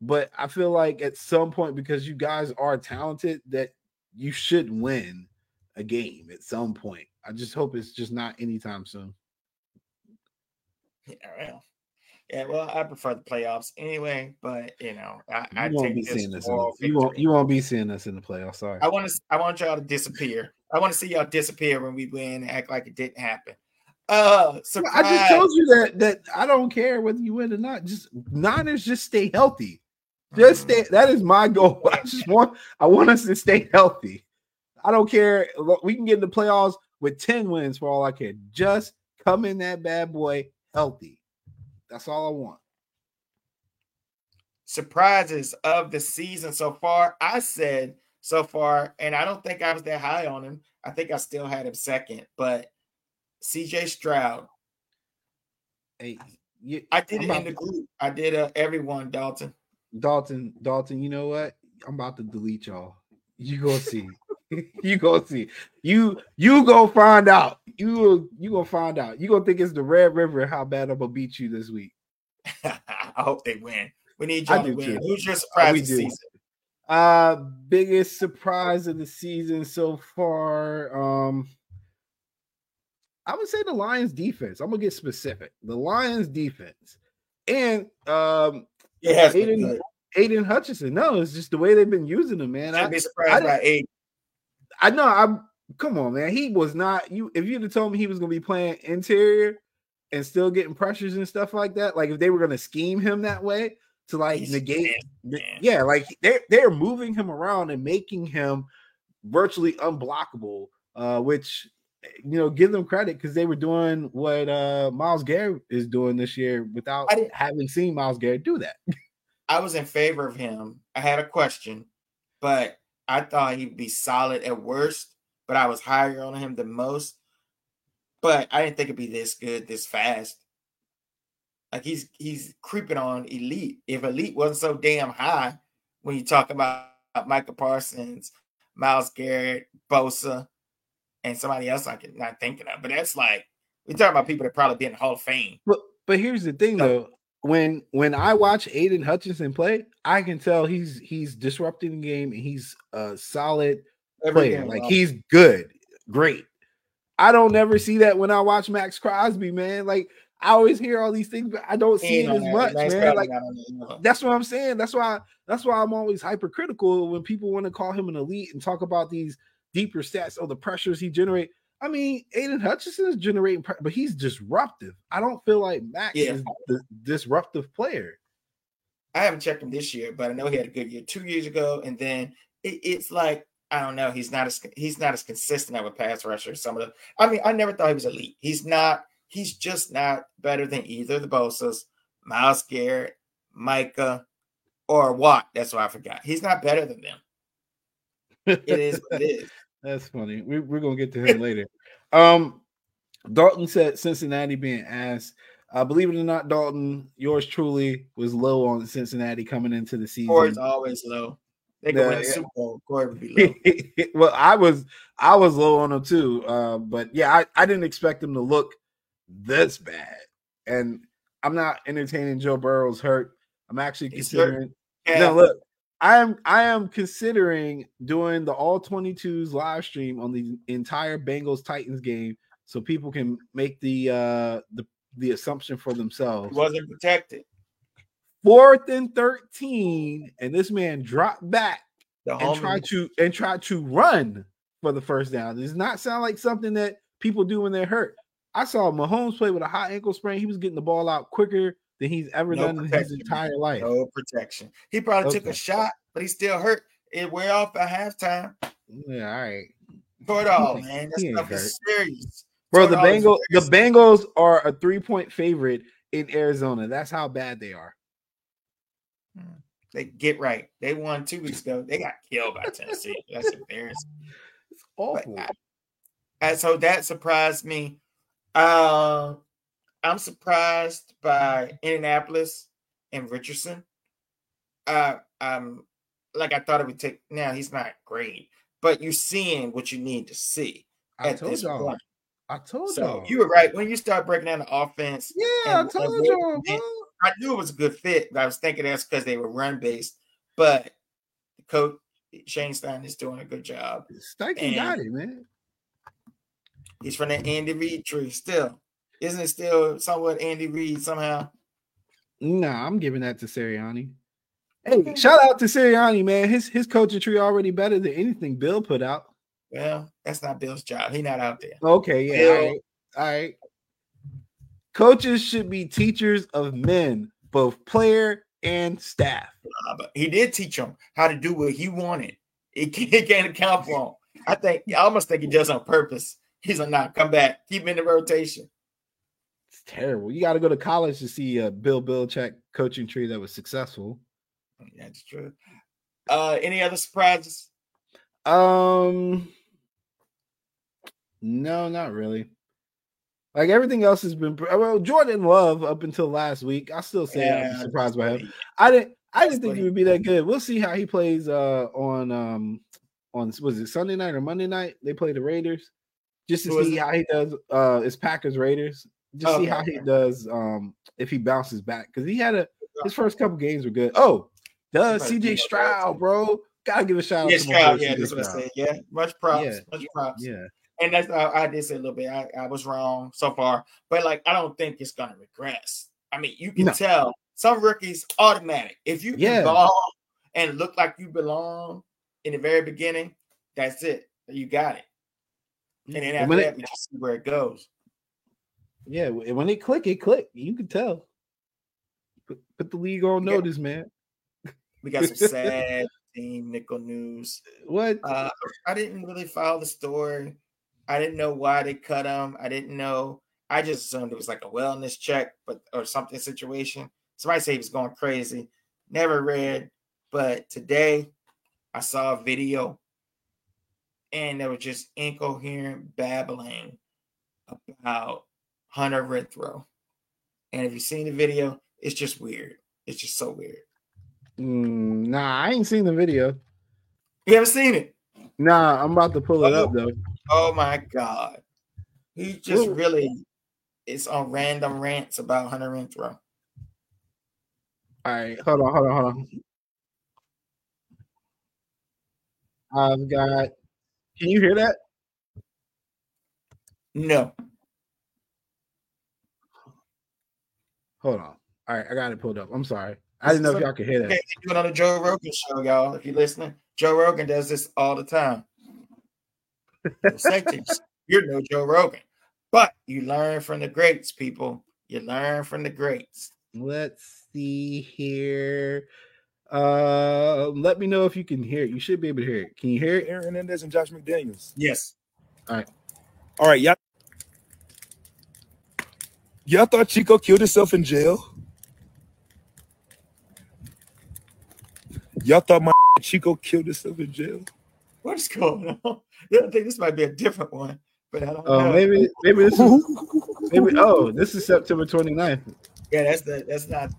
but I feel like at some point because you guys are talented that you should win a game at some point. I just hope it's just not anytime soon. Yeah, yeah, well, I prefer the playoffs anyway, but you know, I, I you won't be seeing us. In, you won't. You won't be seeing us in the playoffs. Sorry. I want to. I want y'all to disappear. I want to see y'all disappear when we win. And act like it didn't happen. Uh, surprise. I just told you that that I don't care whether you win or not. Just Niners, just stay healthy. Just mm-hmm. stay. That is my goal. I just want. I want us to stay healthy. I don't care. We can get in the playoffs with 10 wins for all I care. Just come in that bad boy healthy. That's all I want. Surprises of the season so far. I said so far, and I don't think I was that high on him. I think I still had him second, but CJ Stroud. Hey, you, I did I'm it in the group. I did uh, everyone, Dalton. Dalton, Dalton, you know what? I'm about to delete y'all. You go see. you go see. You you go find out. You you gonna find out. You gonna think it's the Red River how bad I'm gonna beat you this week. I hope they win. We need y'all to win. Too. Who's your surprise this season? Uh biggest surprise of the season so far. Um I would say the Lions defense. I'm gonna get specific. The Lions defense. And um yeah, Aidan, Aidan Hutchinson. No, it's just the way they've been using him, man. I'd be surprised I, by eight. I know. I'm. Come on, man. He was not. You. If you'd have told me he was going to be playing interior and still getting pressures and stuff like that, like if they were going to scheme him that way to like He's negate, yeah, like they're they're moving him around and making him virtually unblockable. Uh, which you know, give them credit because they were doing what uh Myles Garrett is doing this year without having seen Myles Garrett do that. I was in favor of him. I had a question, but I thought he'd be solid at worst, but I was higher on him than most. But I didn't think it'd be this good, this fast. Like he's he's creeping on elite. If elite wasn't so damn high, when you talk about Micah Parsons, Myles Garrett, Bosa, and somebody else I'm not thinking of, but that's like we're talking about people that probably be in the Hall of Fame. But but here's the thing so, though, when when I watch Aidan Hutchinson play, I can tell he's he's disrupting the game and he's a solid player. Like he's good, great. I don't never see that when I watch Maxx Crosby, man. Like I always hear all these things, but I don't see it as much, man. Like that's what I'm saying. That's why that's why I'm always hypercritical when people want to call him an elite and talk about these deeper stats or the pressures he generate. I mean, Aidan Hutchinson is generating, but he's disruptive. I don't feel like Max yeah. is the disruptive player. I haven't checked him this year, but I know he had a good year two years ago, and then it, it's like I don't know. He's not as he's not as consistent as a pass rusher. Some of the, I mean, I never thought he was elite. He's not. He's just not better than either the Bosa's, Myles Garrett, Micah, or Watt. That's what I forgot. He's not better than them. It is what it is. That's funny. We, we're gonna get to him later. Um, Dalton said Cincinnati being asked. Uh, believe it or not, Dalton, yours truly was low on Cincinnati coming into the season. Corey's always low. They can win the Super Bowl. Corey would be low. well, I was I was low on them too. Uh, but yeah, I, I didn't expect them to look this bad. And I'm not entertaining Joe Burrow's hurt. I'm actually He's considering. Yeah. No, look, I am I am considering doing the all 22s live stream on the entire Bengals Titans game so people can make the uh the the assumption for themselves. He wasn't protected. Fourth and 13, and this man dropped back and tried to and tried to run for the first down. Does not sound like something that people do when they're hurt. I saw Mahomes play with a high ankle sprain. He was getting the ball out quicker than he's ever No done in his entire life. No protection. He probably took a shot, but he still hurt. It wear off at halftime. Yeah, all right. For it all, man. That stuff is serious. Bro, the his Bengals, the. Bengals are a three point favorite in Arizona. That's how bad they are. Hmm. They get right. They won two weeks ago. They got killed by Tennessee. That's embarrassing. It's awful. I- And uh, uh, so that surprised me. Uh, I'm surprised by Indianapolis and Richardson. Uh, um, like I thought it would take. Now he's not great, but you're seeing what you need to see I at told this y'all. point. I told So y'all. you were right when you start breaking down the offense. yeah, I told and y'all, bro. I knew it was a good fit, but I was thinking that's because they were run based. But the coach Shane Stein is doing a good job. Steichen got and- it, man. He's from the Andy Reid tree still. Isn't it still somewhat Andy Reid somehow? Nah, I'm giving that to Sirianni. Hey, shout out to Sirianni, man. His his coaching tree already better than anything Bill put out. Well, that's not Bill's job. He's not out there. Okay, yeah, Bill- all right, all right. Coaches should be teachers of men, both player and staff. Uh, but he did teach him how to do what he wanted. He can't, he can't account for him. I think I almost think he does on purpose. He's like, nah, come back, keep him in the rotation. It's terrible. You got to go to college to see a Bill Belichick coaching tree that was successful. That's true. Uh, any other surprises? Um, no, not really. Like everything else has been well. Jordan Love up until last week, I still say I'm surprised by him. I didn't. I didn't think he- would be that good. We'll see how he plays uh on um on was it Sunday night or Monday night? They play the Raiders. Just to see it? how he does. Uh, it's Packers Raiders. Just see how he does. Um, if he bounces back because he had a his first couple games were good. Oh, does CJ Stroud, bro. Gotta give a shout out Yes, to Stroud. Yeah, that's what I said. Yeah, much props. Yeah. Much props. Yeah, And that's how I did say a little bit. I, I was wrong so far, but like I don't think it's gonna regress. I mean, you can No. tell some rookies automatic. If you can Yeah. ball and look like you belong in the very beginning, that's it. You got it. And then after when it- that, we just see where it goes. Yeah. When it click, it click. You can tell. Put, put the league on notice, man. We got some sad team nickel news. What? Uh, I didn't really follow the story. I didn't know why they cut him. I didn't know. I just assumed it was like a wellness check, but or something situation. Somebody say he was going crazy. Never read, but today I saw a video, and there was just incoherent babbling about Hunter Renfrow. And if you've seen the video, it's just weird. It's just so weird. Mm, nah, I ain't seen the video. You haven't seen it? Nah, I'm about to pull it Oh. up though. Oh my god. He just Well- really is on random rants about Hunter Renfrow. All right, hold on, hold on, hold on. I've got. Can you hear that? No. Hold on. All right, I got it pulled up. I'm sorry. I didn't know if y'all could hear that. Okay, they do it on the Joe Rogan show, y'all. If you're listening, Joe Rogan does this all the time. He'll say things, You're no Joe Rogan. But you learn from the greats, people. You learn from the greats. Let's see here. Uh, let me know if you can hear it. You should be able to hear it. Can you hear it? Aaron Hernandez and Josh McDaniels. Yes. All right. All right. y'all. Y'all thought Chico killed himself in jail? Y'all thought my Chico killed himself in jail? What is going on? I think this might be a different one, but I don't Oh, know. maybe maybe this is maybe oh, this is September 29th. Yeah, that's the that's not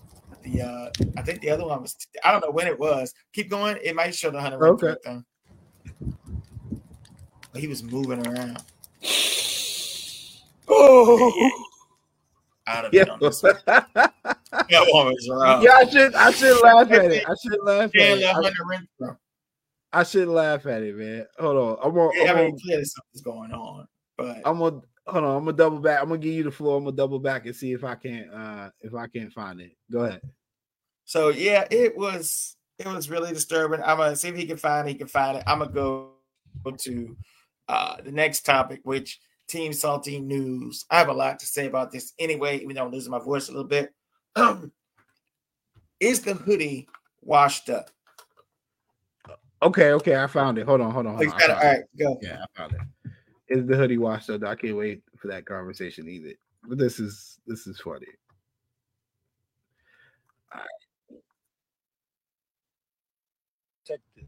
the uh I think the other one was I don't know when it was. Keep going. It might show the Hunter Okay. Renfro thing. But he was moving around Oh, out of Yeah. it on this. That wrong. yeah, I should I should laugh at it. I should laugh at it. I, I should laugh at it, man. Hold on. I'm gonna, Yeah, I mean, clearly something's going on, but I'm gonna hold on. I'm gonna double back. I'm gonna give you the floor. I'm gonna double back and see if I can't uh if I can't find it. Go ahead. so yeah, it was it was really disturbing. I'm gonna see if he can find it. He can find it. I'm gonna go to uh the next topic, which Team Salty News. I have a lot to say about this anyway, even though I'm losing my voice a little bit. is the hoodie washed up? Okay, okay, I found it. Hold on, hold on. Oh, Hold on. got I it. All found right, go. Yeah, I found it. Is the hoodie washed up? I can't wait for that conversation either. But this is this is funny. protected.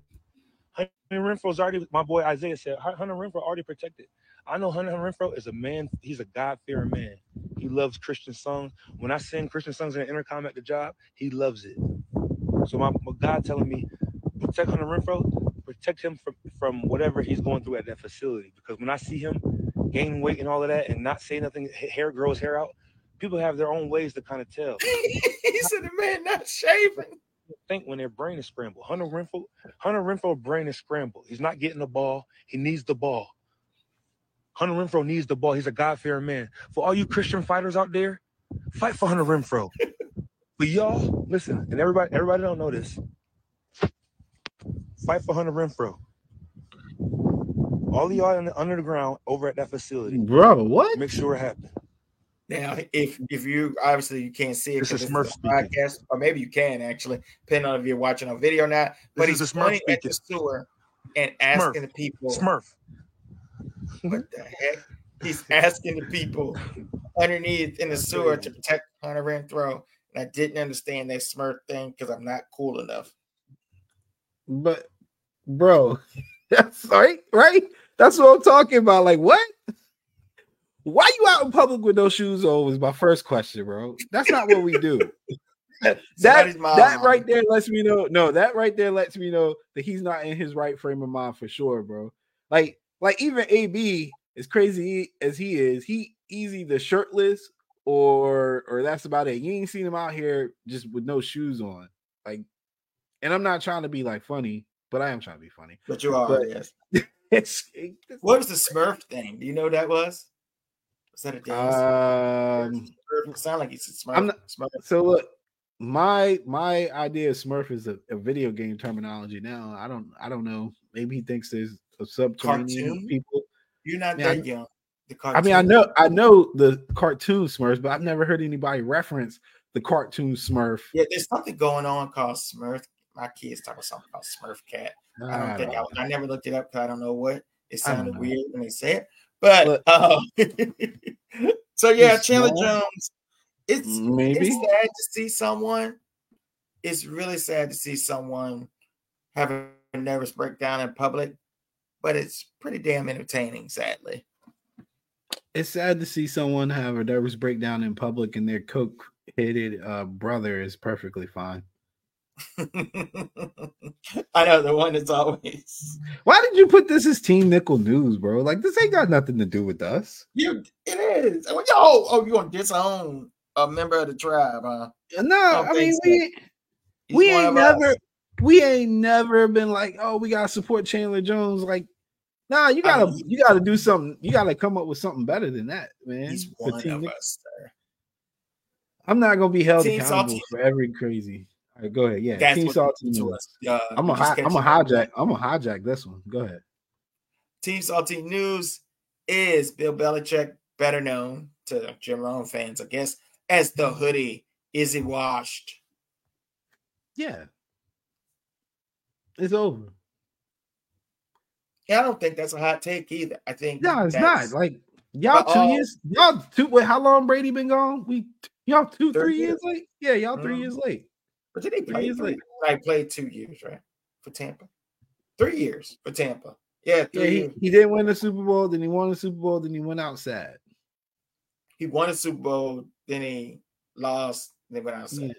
Hunter Renfrow's already, my boy Isaiah said, Hun- Hunter Renfrow already protected. I know Hunter Renfrow is a man, he's a God fearing man. He loves Christian songs. When I sing Christian songs in the intercom at the job, he loves it. So my, my God telling me, protect Hunter Renfrow, protect him from, from whatever he's going through at that facility. Because when I see him gain weight and all of that and not say nothing, hair grows hair out, people have their own ways to kind of tell. he said the man not shaving. think when their brain is scrambled. Hunter Renfrow, Hunter Renfrow brain is scrambled. He's not getting the ball. He needs the ball. Hunter Renfrow needs the ball. He's a God-fearing man. For all you Christian fighters out there, fight for Hunter Renfrow. But y'all, listen, and everybody, everybody don't know this. Fight for Hunter Renfrow. All of y'all in the, under the ground over at that facility. Bro, what? Make sure it happens. Now, if if you obviously you can't see it This is 'cause Smurf it's a speaking. podcast, or maybe you can actually, depending on if you're watching on video or not. But This he's is a Smurf pointing at the sewer and asking the people, Smurf. "What the heck?" He's asking the people underneath in the sewer to protect Hunter Renfrow. And I didn't understand that Smurf thing because I'm not cool enough. But bro, that's right, right? That's what I'm talking about. Like, what? Why you out in public with those shoes on? Was my first question, bro. That's not what we do. that mom. that right there lets me know. No, that right there lets me know that he's not in his right frame of mind for sure, bro. Like, like even AB, as crazy as he is, he he's either shirtless or or that's about it. You ain't seen him out here just with no shoes on. Like, and I'm not trying to be like funny, but I am trying to be funny. But you are, But- yes. It's, it's What was the Smurf thing? Do you know what that was? Was that a dance? um? Sound like he said Smurf. I'm not- Smurf. so look my my idea of smurf is a, a video game terminology now i don't i don't know maybe he thinks there's subterranean Cartoon? people You're not I- that young. The i mean i know i know the cartoon smurfs but i've never heard anybody reference the cartoon smurf Yeah, there's something going on called Smurf. My kids talk about something called Smurf Cat. I don't think I, I never looked it up because I don't know what it I don't sounded weird when they said. it. But Look. uh, so yeah, Chandler. Jones. It's maybe it's sad to see someone. It's really sad to see someone have a nervous breakdown in public, but it's pretty damn entertaining. Sadly, it's sad to see someone have a nervous breakdown in public and their coke-headed uh, brother is perfectly fine I know the one that's always why did you put this as team nickel news bro like this ain't got nothing to do with us you. It is. Oh, yo, oh, you want to disown a member of the tribe, huh? no Don't i mean so. we He's we ain't of us. never we ain't never been like oh we gotta support chandler jones like nah you gotta mean, you gotta do something you gotta come up with something better than that man. He's one of Nick- us, sir. i'm not gonna be held Team accountable Salty- for every crazy. All right, go ahead. Yeah That's team salty news. Uh, i'm a just hi- catch i'm a hijack i'm a hijack this one. Go ahead. Team Salty News is Bill Belichick, better known to Jim Rome fans, I guess, as the hoodie. Is he washed? yeah. It's over Yeah, I don't think that's a hot take either. I think no it's not like y'all But two all- years y'all two wait how long brady been gone we y'all two three year. years late yeah y'all 3 Mhm. years late But did he Three play years three? late. I played two years, right? For Tampa. Three years for Tampa. Yeah, three Yeah, he, years. he didn't win the Super Bowl, then he won the Super Bowl, then he went outside. He won a Super Bowl, then he lost, then went outside.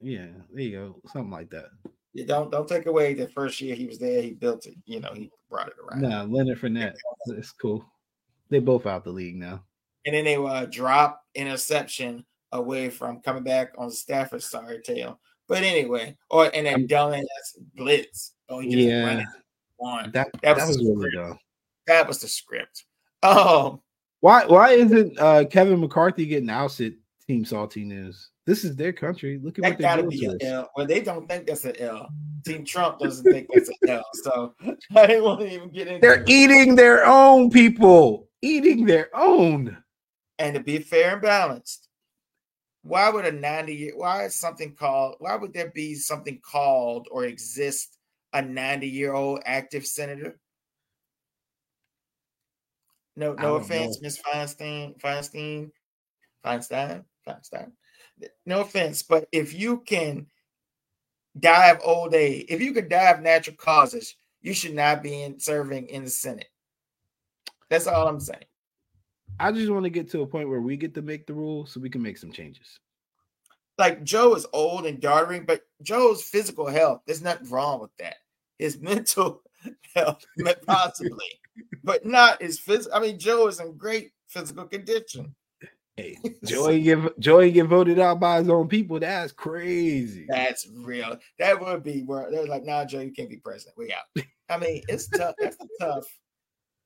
Yeah. Yeah, there you go. Something like that. You don't don't take away the first year he was there, he built it. You know, he brought it around. Nah, Leonard Fournette. It's cool. They both out the league now. And then they uh, drop interception away from coming back on Stafford's sorry tail. But anyway, or and that I'm- blitz. Oh, he just Yeah. one. That That that was was, the really script. dumb. That was the script. Um, Why why isn't uh, Kevin McCarthy getting ousted? Team Salty News. This is their country. Look at that what they're gotta doing be to an. L. Well, they don't think that's an L. Team Trump doesn't think that's an L. So I didn't want to even get into They're it. eating their own people. Eating their own. And to be fair and balanced, why would a 90 year why is something called why would there be something called or exist a 90 year old active senator? No, no offense, Miss Feinstein, Feinstein, Feinstein, Feinstein. No offense, but if you can die of old age, if you could die of natural causes, you should not be in serving in the Senate. That's all I'm saying. I just want to get to a point where we get to make the rules so we can make some changes. Like Joe is old and doddering, but Joe's physical health, there's nothing wrong with that. His mental health, possibly, but not his physical. I mean, Joe is in great physical condition. Hey, Joey get Joey get voted out by his own people. That's crazy. That's real. That would be where they're like, "Nah, Joe, you can't be president. We out." I mean, it's tough. That's tough.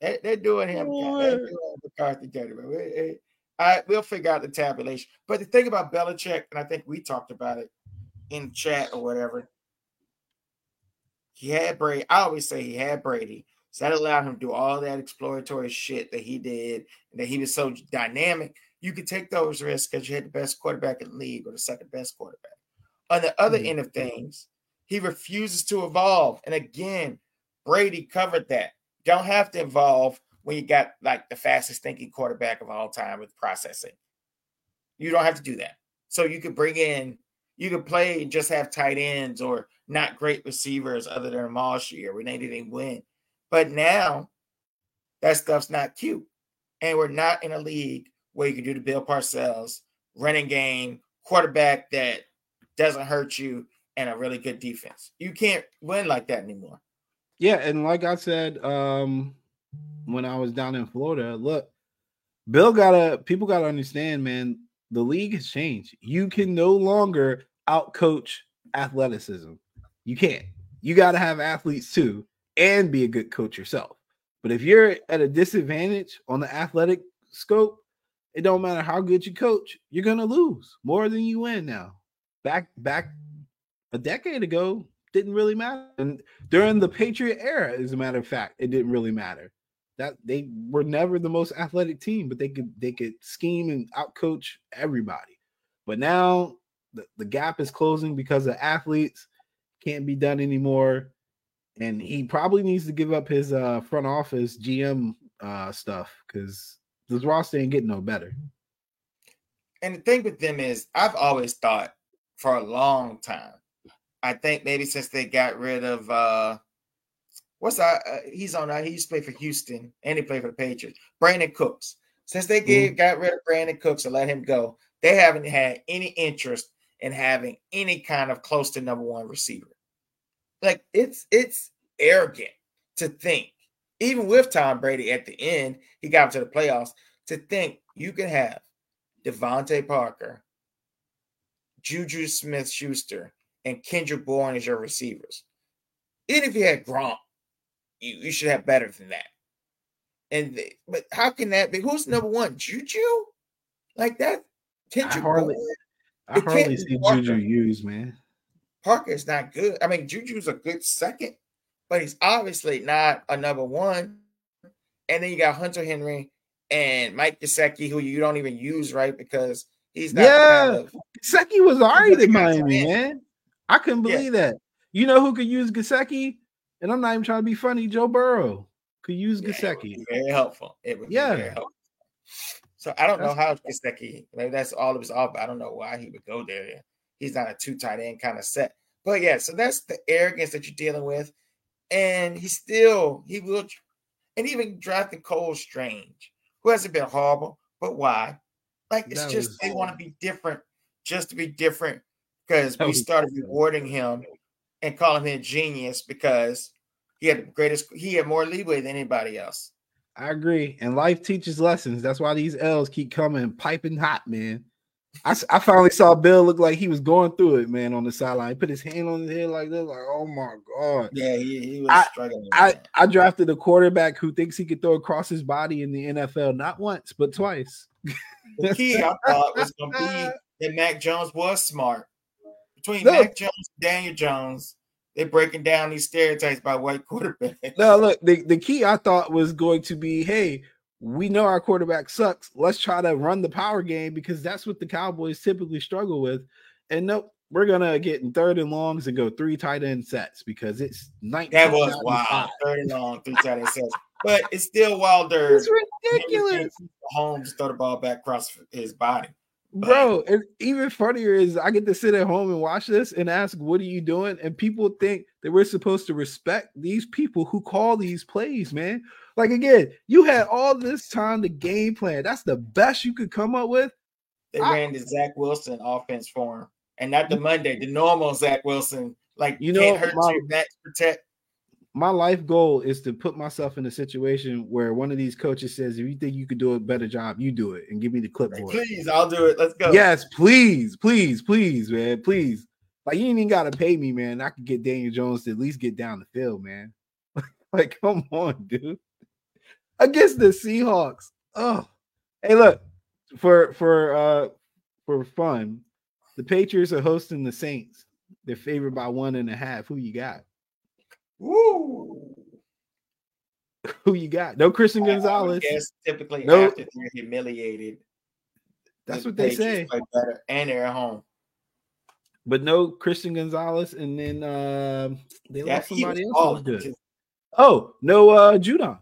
They, are doing him. They're doing McCarthy dirty. We, I we'll figure out the tabulation. But the thing about Belichick, and I think we talked about it in chat or whatever. He had Brady. I always say he had Brady. So that allowed him to do all that exploratory shit that he did, and that he was so dynamic. You could take those risks because you had the best quarterback in the league or the second best quarterback. On the other mm-hmm. end of things, he refuses to evolve. And again, Brady covered that don't have to evolve when you got like the fastest thinking quarterback of all time with processing. You don't have to do that. So you could bring in, you could play and just have tight ends or not great receivers other than Moss or when they didn't win. But now that stuff's not cute. And we're not in a league where you can do the Bill Parcells running game, quarterback that doesn't hurt you, and a really good defense. You can't win like that anymore. Yeah, and like I said, um, when I was down in Florida, look, Bill gotta people gotta understand, man, the league has changed. You can no longer outcoach athleticism. You can't. You gotta have athletes too and be a good coach yourself. But if you're at a disadvantage on the athletic scope, it don't matter how good you coach, you're gonna lose more than you win now. Back back a decade ago, didn't really matter. And during the Patriot era, as a matter of fact, it didn't really matter. That they were never the most athletic team, but they could they could scheme and outcoach everybody. But now the, the gap is closing because the athletes can't be done anymore. And he probably needs to give up his uh, front office GM uh, stuff because this roster ain't getting no better. And the thing with them is, I've always thought for a long time I think maybe since they got rid of uh what's that? Uh, he's on uh, he used to play for Houston and he played for the Patriots. Brandin Cooks. Since they gave mm-hmm. got rid of Brandin Cooks and let him go, they haven't had any interest in having any kind of close to number one receiver. Like it's it's arrogant to think, even with Tom Brady at the end, he got to the playoffs, to think you can have DeVante Parker, Juju Smith Schuster, and Kendrick Bourne as your receivers. Even if you had Gronk, you, you should have better than that. And they, but how can that be? Who's mm. number one? Juju? Like that? Kendrick I hardly, Bourne? I hardly see. Juju used, man. Parker is not good. I mean, Juju's a good second, but he's obviously not a number one. And then you got Hunter Henry and Mike Gesicki, who you don't even use, right? Because he's not. Yeah, kind of, Gesicki was already in Miami, man. I couldn't believe yeah. that. You know who could use Gesicki? And I'm not even trying to be funny. Joe Burrow could use yeah. Very helpful. It would yeah. Helpful. So I don't that's, know how Gesicki. Maybe that's all it was off. I don't know why he would go there. He's not a two tight end kind of set. But yeah, so that's the arrogance that you're dealing with. And he still he will and even drafting Cole Strange, who hasn't been horrible, but why? Like it's that just they want to be different just to be different because we started rewarding him and calling him a genius because he had the greatest, he had more leeway than anybody else. I agree. And life teaches lessons. That's why these L's keep coming piping hot, man. I, I finally saw Bill look like he was going through it, man, on the sideline. He put his hand on his head like this, like, oh my God. Yeah, he, he was I, struggling. I, I drafted a quarterback who thinks he could throw across his body in the NFL, not once, but twice. The key I thought was going to be that Mac Jones was smart between. Mac Jones and Daniel Jones, they're breaking down these stereotypes by white quarterbacks. No, look, the, the key I thought was going to be, hey, we know our quarterback sucks. Let's try to run the power game because that's what the Cowboys typically struggle with. And nope, we're gonna get in third and longs and go three tight end sets because it's 19. That was wild. Third and long, three tight end sets. But it's still wilder. It's ridiculous. Holmes throw the ball back across his body. Bro, and even funnier is I get to sit at home and watch this and ask, What are you doing? And people think that we're supposed to respect these people who call these plays, man. Like, again, you had all this time to game plan. That's the best you could come up with. They I, ran the Zach Wilson offense for him, and not the Monday, the normal Zach Wilson. Like, you know, hurt my, you, max protect my life goal is to put myself in a situation where one of these coaches says, if you think you could do a better job, you do it and give me the clipboard. Please, I'll do it. Let's go. Yes, please, please, please, man. Please. Like you ain't even gotta pay me, man. I could get Daniel Jones to at least get down the field, man. like, come on, dude. Against the Seahawks. Oh, hey, look, for for uh for fun, the Patriots are hosting the Saints. They're favored by one and a half. Who you got? Woo! Who you got? No Christian Gonzalez. Yes, typically nope. after they're humiliated. That's the what they say. Better and they're at home. But no Christian Gonzalez, and then uh, they yeah, lost somebody else. Oh, no uh Judon.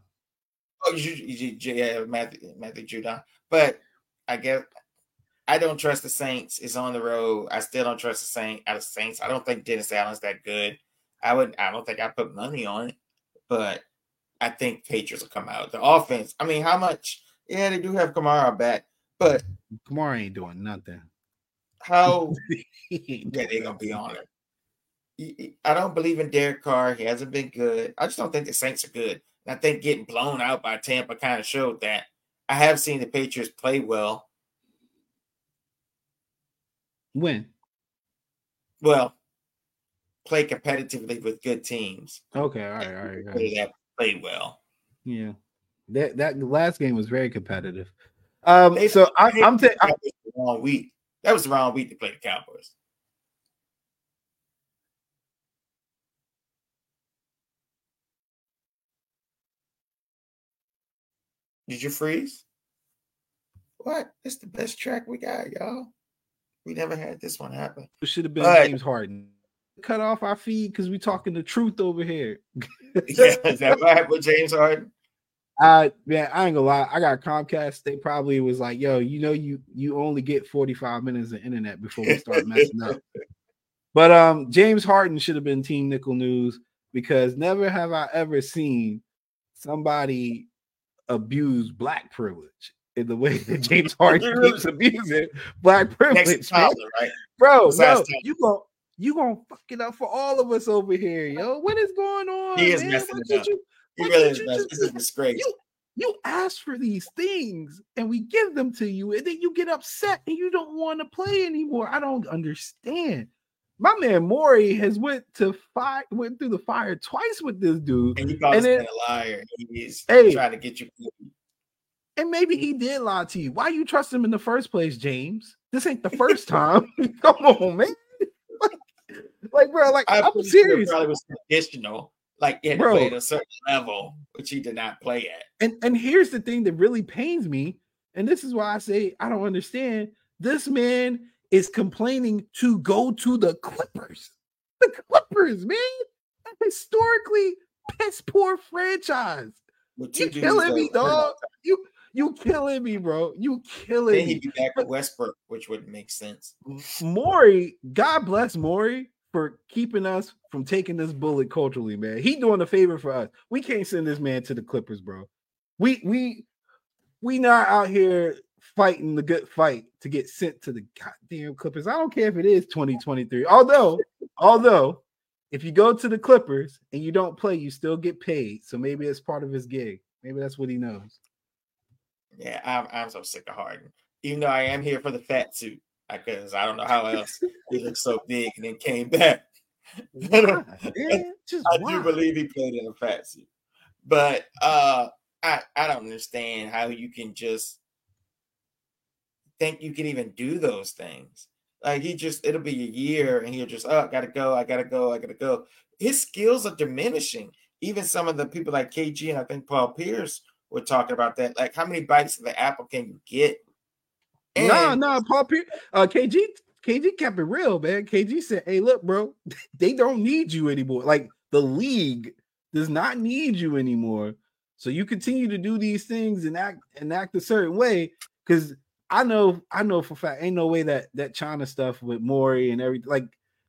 Oh, you, you, you, yeah, Matthew, Matthew Judon. But I guess I don't trust the Saints. It's on the road. I still don't trust the Saints. Out uh, of Saints, I don't think Dennis Allen's that good. I would. I don't think I put money on it, but I think Patriots will come out. The offense. I mean, how much? Yeah, they do have Kamara back, but Kamara ain't doing nothing. How? yeah, they're gonna be on it. I don't believe in Derek Carr. He hasn't been good. I just don't think the Saints are good. I think getting blown out by Tampa kind of showed that. I have seen the Patriots play well. When? Well, play competitively with good teams. Okay, all right, all right. All right. That played well. Yeah, that that last game was very competitive. Um, they, so I, am taking the wrong week. That was the wrong week to play the Cowboys. Did you freeze? What? It's the best track we got, y'all. We never had this one happen. It should have been but, James Harden cut off our feed because we talking the truth over here. yeah, is that what happened with James Harden? Uh man, I ain't gonna lie. I got Comcast. They probably was like, yo, you know, you you only get 45 minutes of internet before we start messing up. But um, James Harden should have been team nickel news because never have I ever seen somebody abuse black privilege in the way that James Harden keeps abusing black privilege. Tyler, right? Bro, no, you go you gonna fuck it up for all of us over here, yo. What is going on? He is man? messing it up. You, he really is messing. This is disgrace. You, you ask for these things and we give them to you, and then you get upset and you don't want to play anymore. I don't understand. My man Morey has went to fire, went through the fire twice with this dude. And you call this a liar. He's hey, trying to get you. And maybe he did lie to you. Why you trust him in the first place, James? This ain't the first time. Come on, man like, bro, like I am serious. Probably was conditional, like he had bro. to play at a certain level, which he did not play at. And and here's the thing that really pains me, and this is why I say I don't understand. This man is complaining to go to the Clippers. The Clippers, man, historically piss poor franchise. You killing me, dog. You you killing me, bro. You killing then he'd be back at Westbrook, which would make sense. Morey, God bless Morey for keeping us from taking this bullet culturally, man. He doing a favor for us. We can't send this man to the Clippers, bro. We we we not out here fighting the good fight to get sent to the goddamn Clippers. I don't care if it is 2023. Although, although if you go to the Clippers and you don't play, you still get paid. So maybe it's part of his gig. Maybe that's what he knows. Yeah, I'm, I'm so sick of Harden. Even though I am here for the fat suit, because I don't know how else he looked so big and then came back. I, I do believe he played in a fat suit, but uh, I I don't understand how you can just think you can even do those things. Like he just it'll be a year and he'll just oh I gotta go I gotta go I gotta go. His skills are diminishing. Even some of the people like KG and I think Paul Pierce were talking about that. Like, how many bites of the apple can you get? No, no, nah, Paul Pierce, uh, KG, KG kept it real, man. KG said, "Hey, look, bro, they don't need you anymore. Like the league does not need you anymore. So you continue to do these things and act and act a certain way. Because I know, I know for fact, ain't no way that that China stuff with Morey and everything, like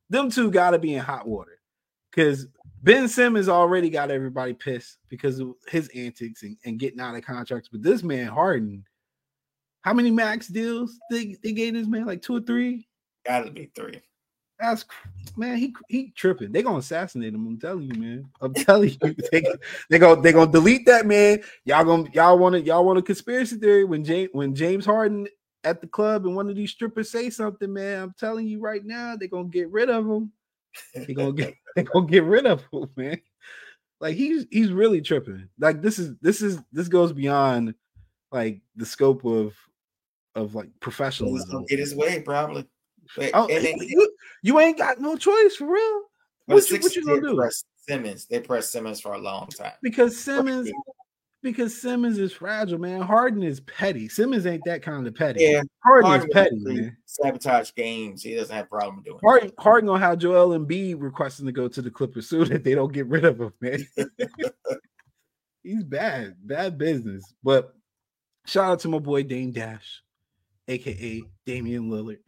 them two got to be in hot water. Because Ben Simmons already got everybody pissed because of his antics and, and getting out of contracts. But this man Harden, how many max deals they, they gave this man? Like two or three? Gotta be three. That's man, he he tripping. They gonna assassinate him. I'm telling you, man. I'm telling you, they they gonna they gonna delete that man. Y'all gonna y'all want to y'all want a conspiracy theory when James when James Harden at the club and one of these strippers say something, man. I'm telling you right now, they're gonna get rid of him. They gonna get they gonna get rid of him, man. Like he's he's really tripping. Like this is this is this goes beyond like the scope of of like professionalism. Get his way, probably. But, oh, you, you ain't got no choice for real. What you, what you gonna do? Simmons, they pressed Simmons for a long time because Simmons, because Simmons is fragile, man. Harden is petty. Simmons ain't that kind of petty. Yeah, Harden, Harden is petty, man. Sabotage games. He doesn't have problem doing. Harden, Harden gonna have Joel Embiid requesting to go to the Clippers so that they don't get rid of him, man. He's bad, bad business. But shout out to my boy Dame Dash, aka Damian Lillard.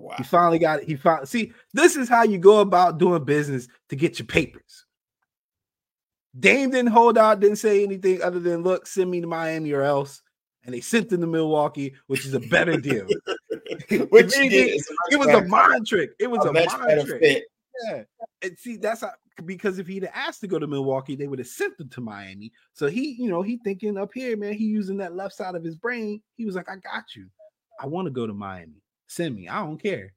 Wow. He finally got it. He finally see this is how you go about doing business to get your papers. Dame didn't hold out, didn't say anything other than look, send me to Miami or else. And they sent him to Milwaukee, which is a better deal. which he did, it was a mind trick. It was a, a mind trick. Fit. Yeah. And see, that's how, because if he'd asked to go to Milwaukee, they would have sent him to Miami. So he, you know, he thinking up here, man, he using that left side of his brain. He was like, I got you. I want to go to Miami. Send me. I don't care.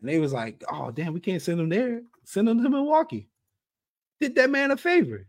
And they was like, oh damn, we can't send them there. Send them to Milwaukee. Did that man a favor.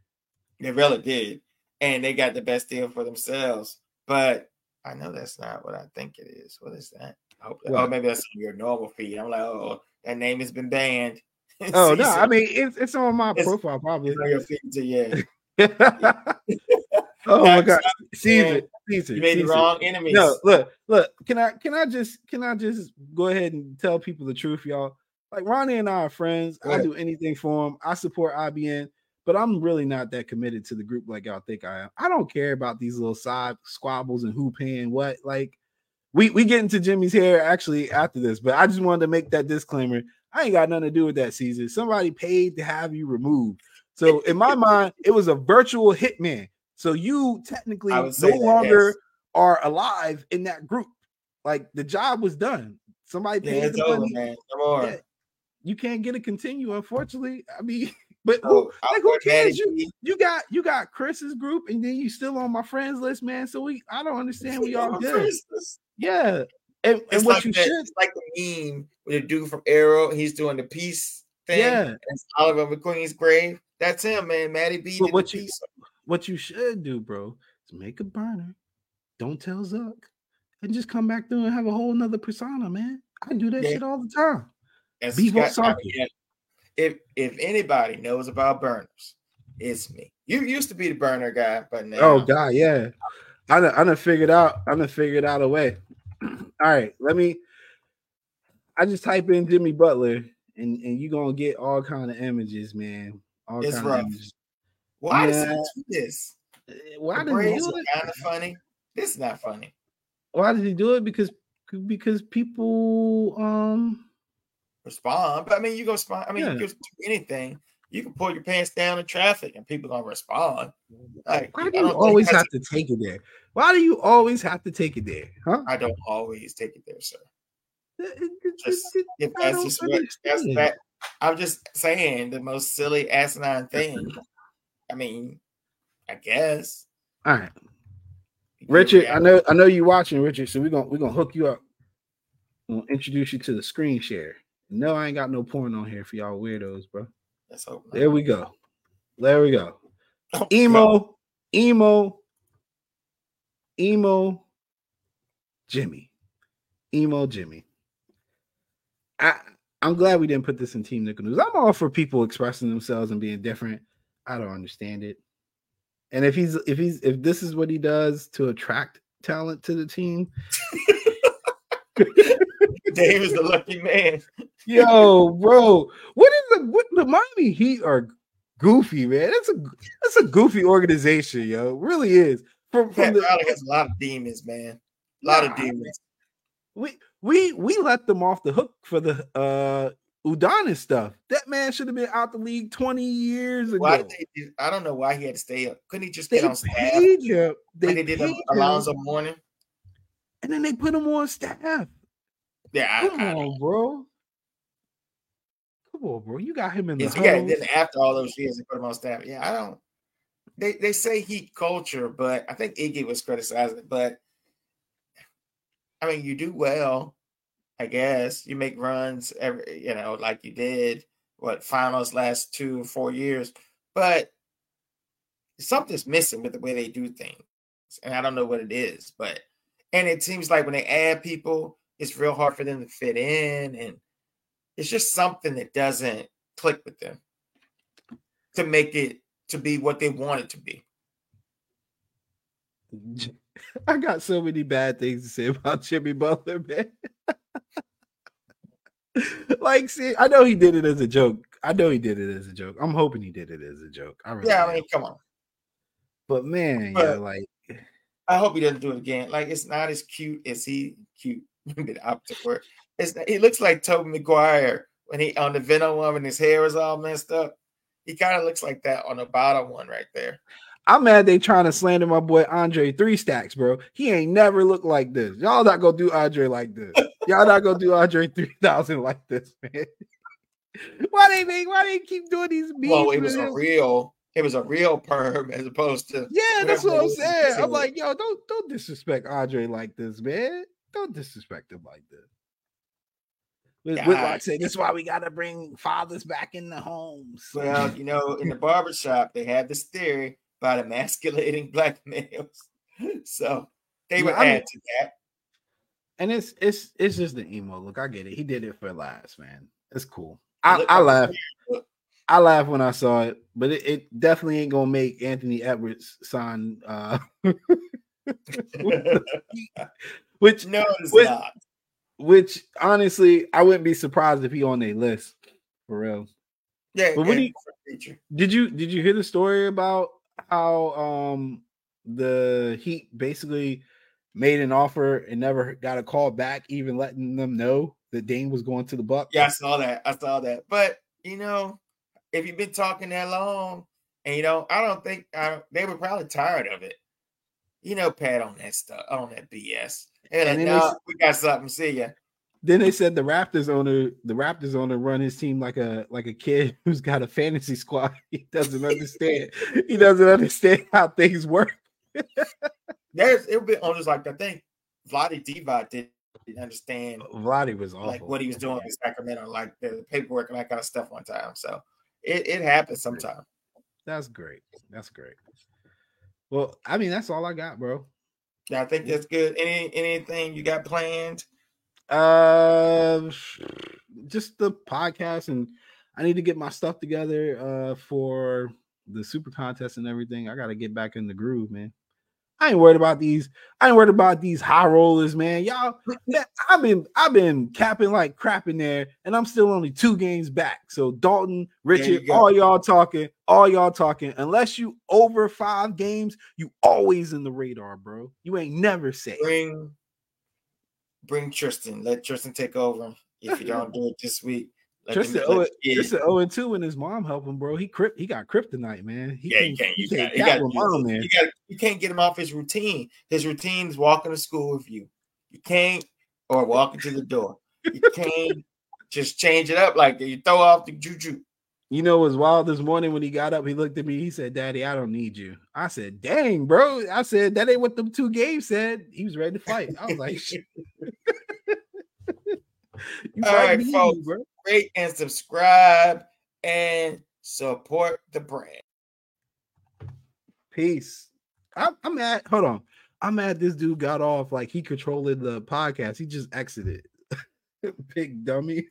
They really did. And they got the best deal for themselves. But I know that's not what I think it is. What is that? Oh, oh maybe that's your normal feed. I'm like, oh, that name has been banned. oh no, I mean it's it's on my it's, profile probably. on your feed, yeah. oh my god, Caesar, Caesar, you made the wrong enemies. No, look, look. Can I can I just can I just go ahead and tell people the truth, y'all? Like Ronnie and I are friends. I do anything for him. I support IBN, but I'm really not that committed to the group like y'all think I am. I don't care about these little side squabbles and who paying what. Like we we get into Jimmy's hair actually after this, but I just wanted to make that disclaimer. I ain't got nothing to do with that, Caesar. Somebody paid to have you removed. So in my mind, it was a virtual hitman. So you technically no longer yes. are alive in that group. Like the job was done. Somebody paid yeah, the over, money. Man. Come on. Yeah. You can't get a continue, unfortunately. I mean, but who, oh, like who cares? You, you got you got Chris's group, and then you still on my friends list, man. So we I don't understand we all good. Yeah. And, and what like you that, should it's like the meme with the dude from Arrow, he's doing the peace thing. Yeah. And Oliver McQueen's grave. That's him, man. Maddie B. what you, what you should do, bro, is make a burner. Don't tell Zuck. And just come back through and have a whole nother persona, man. I do that yeah. shit all the time. And Scott, if if anybody knows about burners, it's me. You used to be the burner guy, but oh, now oh god, yeah. I done, I done figured out. I done figured out a way. all right, let me. I just type in Jimmy Butler, and and you gonna get all kind of images, man. All it's rough. Why yeah. does he do this? Eh, why does he do it? Kind of funny. This is not funny. Why does he do it? Because because people um respond. But I mean, you go respond. I mean, yeah. you can do anything. You can pull your pants down in traffic, and people gonna respond. Like, why do you always have to take it there? Why do you always have to take it there? Huh? I don't always take it there, sir. Just, if that's just what that's that. I'm just saying the most silly asinine thing. I mean, I guess. All right. Richard, I know I know you're watching, Richard. So we're gonna we're gonna hook you up. We'll introduce you to the screen share. No, I ain't got no porn on here for y'all weirdos, bro. Let's hope. There we go. There we go. Oh, emo, emo, emo, Jimmy, emo Jimmy. I I'm glad we didn't put this in Team Nickel News. I'm all for people expressing themselves and being different. I don't understand it. And if he's if he's if this is what he does to attract talent to the team, Dave is the lucky man. yo, bro, what is the what the Miami Heat are goofy, man. That's a that's a goofy organization, yo. It really is. From, from Pat the, Riley has a lot of demons, man. A lot Nah, of demons. we we we let them off the hook for the uh Udonis stuff. That man should have been out the league 20 years ago. Why did they I don't know why he had to stay up. Couldn't he just get on staff? him. They, they did paid Al- him, Alonzo Mourning. and then they put him on staff. Yeah, I, Come I, on, bro. Come on, bro. You got him in the Yes, huddles. then after all those years they put him on staff. Yeah, I don't. They they say heat culture, but I think Iggy was criticizing it. But I mean, you do well, I guess. You make runs every, you know, like you did. What finals last two four years, but something's missing with the way they do things, and I don't know what it is. But and it seems like when they add people, it's real hard for them to fit in, and it's just something that doesn't click with them to make it to be what they want it to be. I got so many bad things to say about Jimmy Butler, man. like, see, I know he did it as a joke. I know he did it as a joke. I'm hoping he did it as a joke. I really Yeah, I mean, come on. but man, But- yeah, like I hope he doesn't do it again. Like it's not as cute as he cute. the opposite word. It's he looks like Tobey Maguire when he on the Venom one and his hair is all messed up. He kind of looks like that on the bottom one right there. I'm mad they trying to slander my boy Andre three stacks, bro. He ain't never looked like this. Y'all not gonna do Andre like this. Y'all not gonna do Andre three thousand like this, man. Why they make? Why they keep doing these memes? Well, it was a real, it was a real perm as opposed to Yeah, that's what I'm saying. I'm like, yo, don't don't disrespect Andre like this, man. Don't disrespect him like this. With, Whitlock I- said, "This is why we gotta bring fathers back in the homes." Well, you know, in the barber shop, they have this theory about emasculating black males. So they Yeah, would I mean- add to that. And it's it's it's just the emo look. I get it. He did it for laughs, man. It's cool. I, I laugh. I laughed when I saw it, but it, it definitely ain't gonna make Anthony Edwards sign. Uh, which no, it's With- not. which honestly, I wouldn't be surprised if he on their list for real. Yeah, But what do you- Did you did you hear the story about how um the Heat basically made an offer and never got a call back, even letting them know that Dame was going to the Bucks? Yeah, I saw that. I saw that. But you know, if you've been talking that long, and you know, I don't think I they were probably tired of it. You know, Pat on that stuff, on that BS. And, And like, no, we got something. See ya. Then they said the Raptors owner, the Raptors owner, run his team like a like a kid who's got a fantasy squad. He doesn't understand. he doesn't understand how things work. There's it would be owners like I think Vlade Divac didn't understand Vladdy was awful. like what he was doing in Sacramento, like the paperwork and that kind of stuff one time. So it, it happens sometimes. That's great. That's great. Well, I mean, that's all I got, bro. Yeah, I think that's good. Any anything you got planned? Uh, just the podcast, and I need to get my stuff together uh for the super contest and everything. I got to get back in the groove, man. I ain't worried about these. I ain't worried about these high rollers, man. Y'all, man, I've been I've been capping like crap in there, and I'm still only two games back. So Dalton, Richard, all y'all talking, all y'all talking. Unless you over five games, you always in the radar, bro. You ain't never safe. Bring bring Tristan. Let Tristan take over. If you don't do it this week, let them- Tristan, oh, Tristan 0 and 2 and his mom help him, bro. He crypt, he got kryptonite, man. He yeah, you can't. You can't. You cap got. man. You got. You can't get him off his routine. His routine is walking to school with you. You can't, or walking to the door. You can't just change it up like that. You throw off the juju. You know, it was wild this morning when he got up. He looked at me. He said, "Daddy, I don't need you." I said, "Dang, bro." I said, "That ain't what them two games said." He was ready to fight. I was like, "Shit." "You All right, folks. bro." Rate and subscribe and support the brand. Peace. I'm, I'm mad. Hold on. I'm mad. This dude got off like he controlled the podcast. He just exited. Big dummy.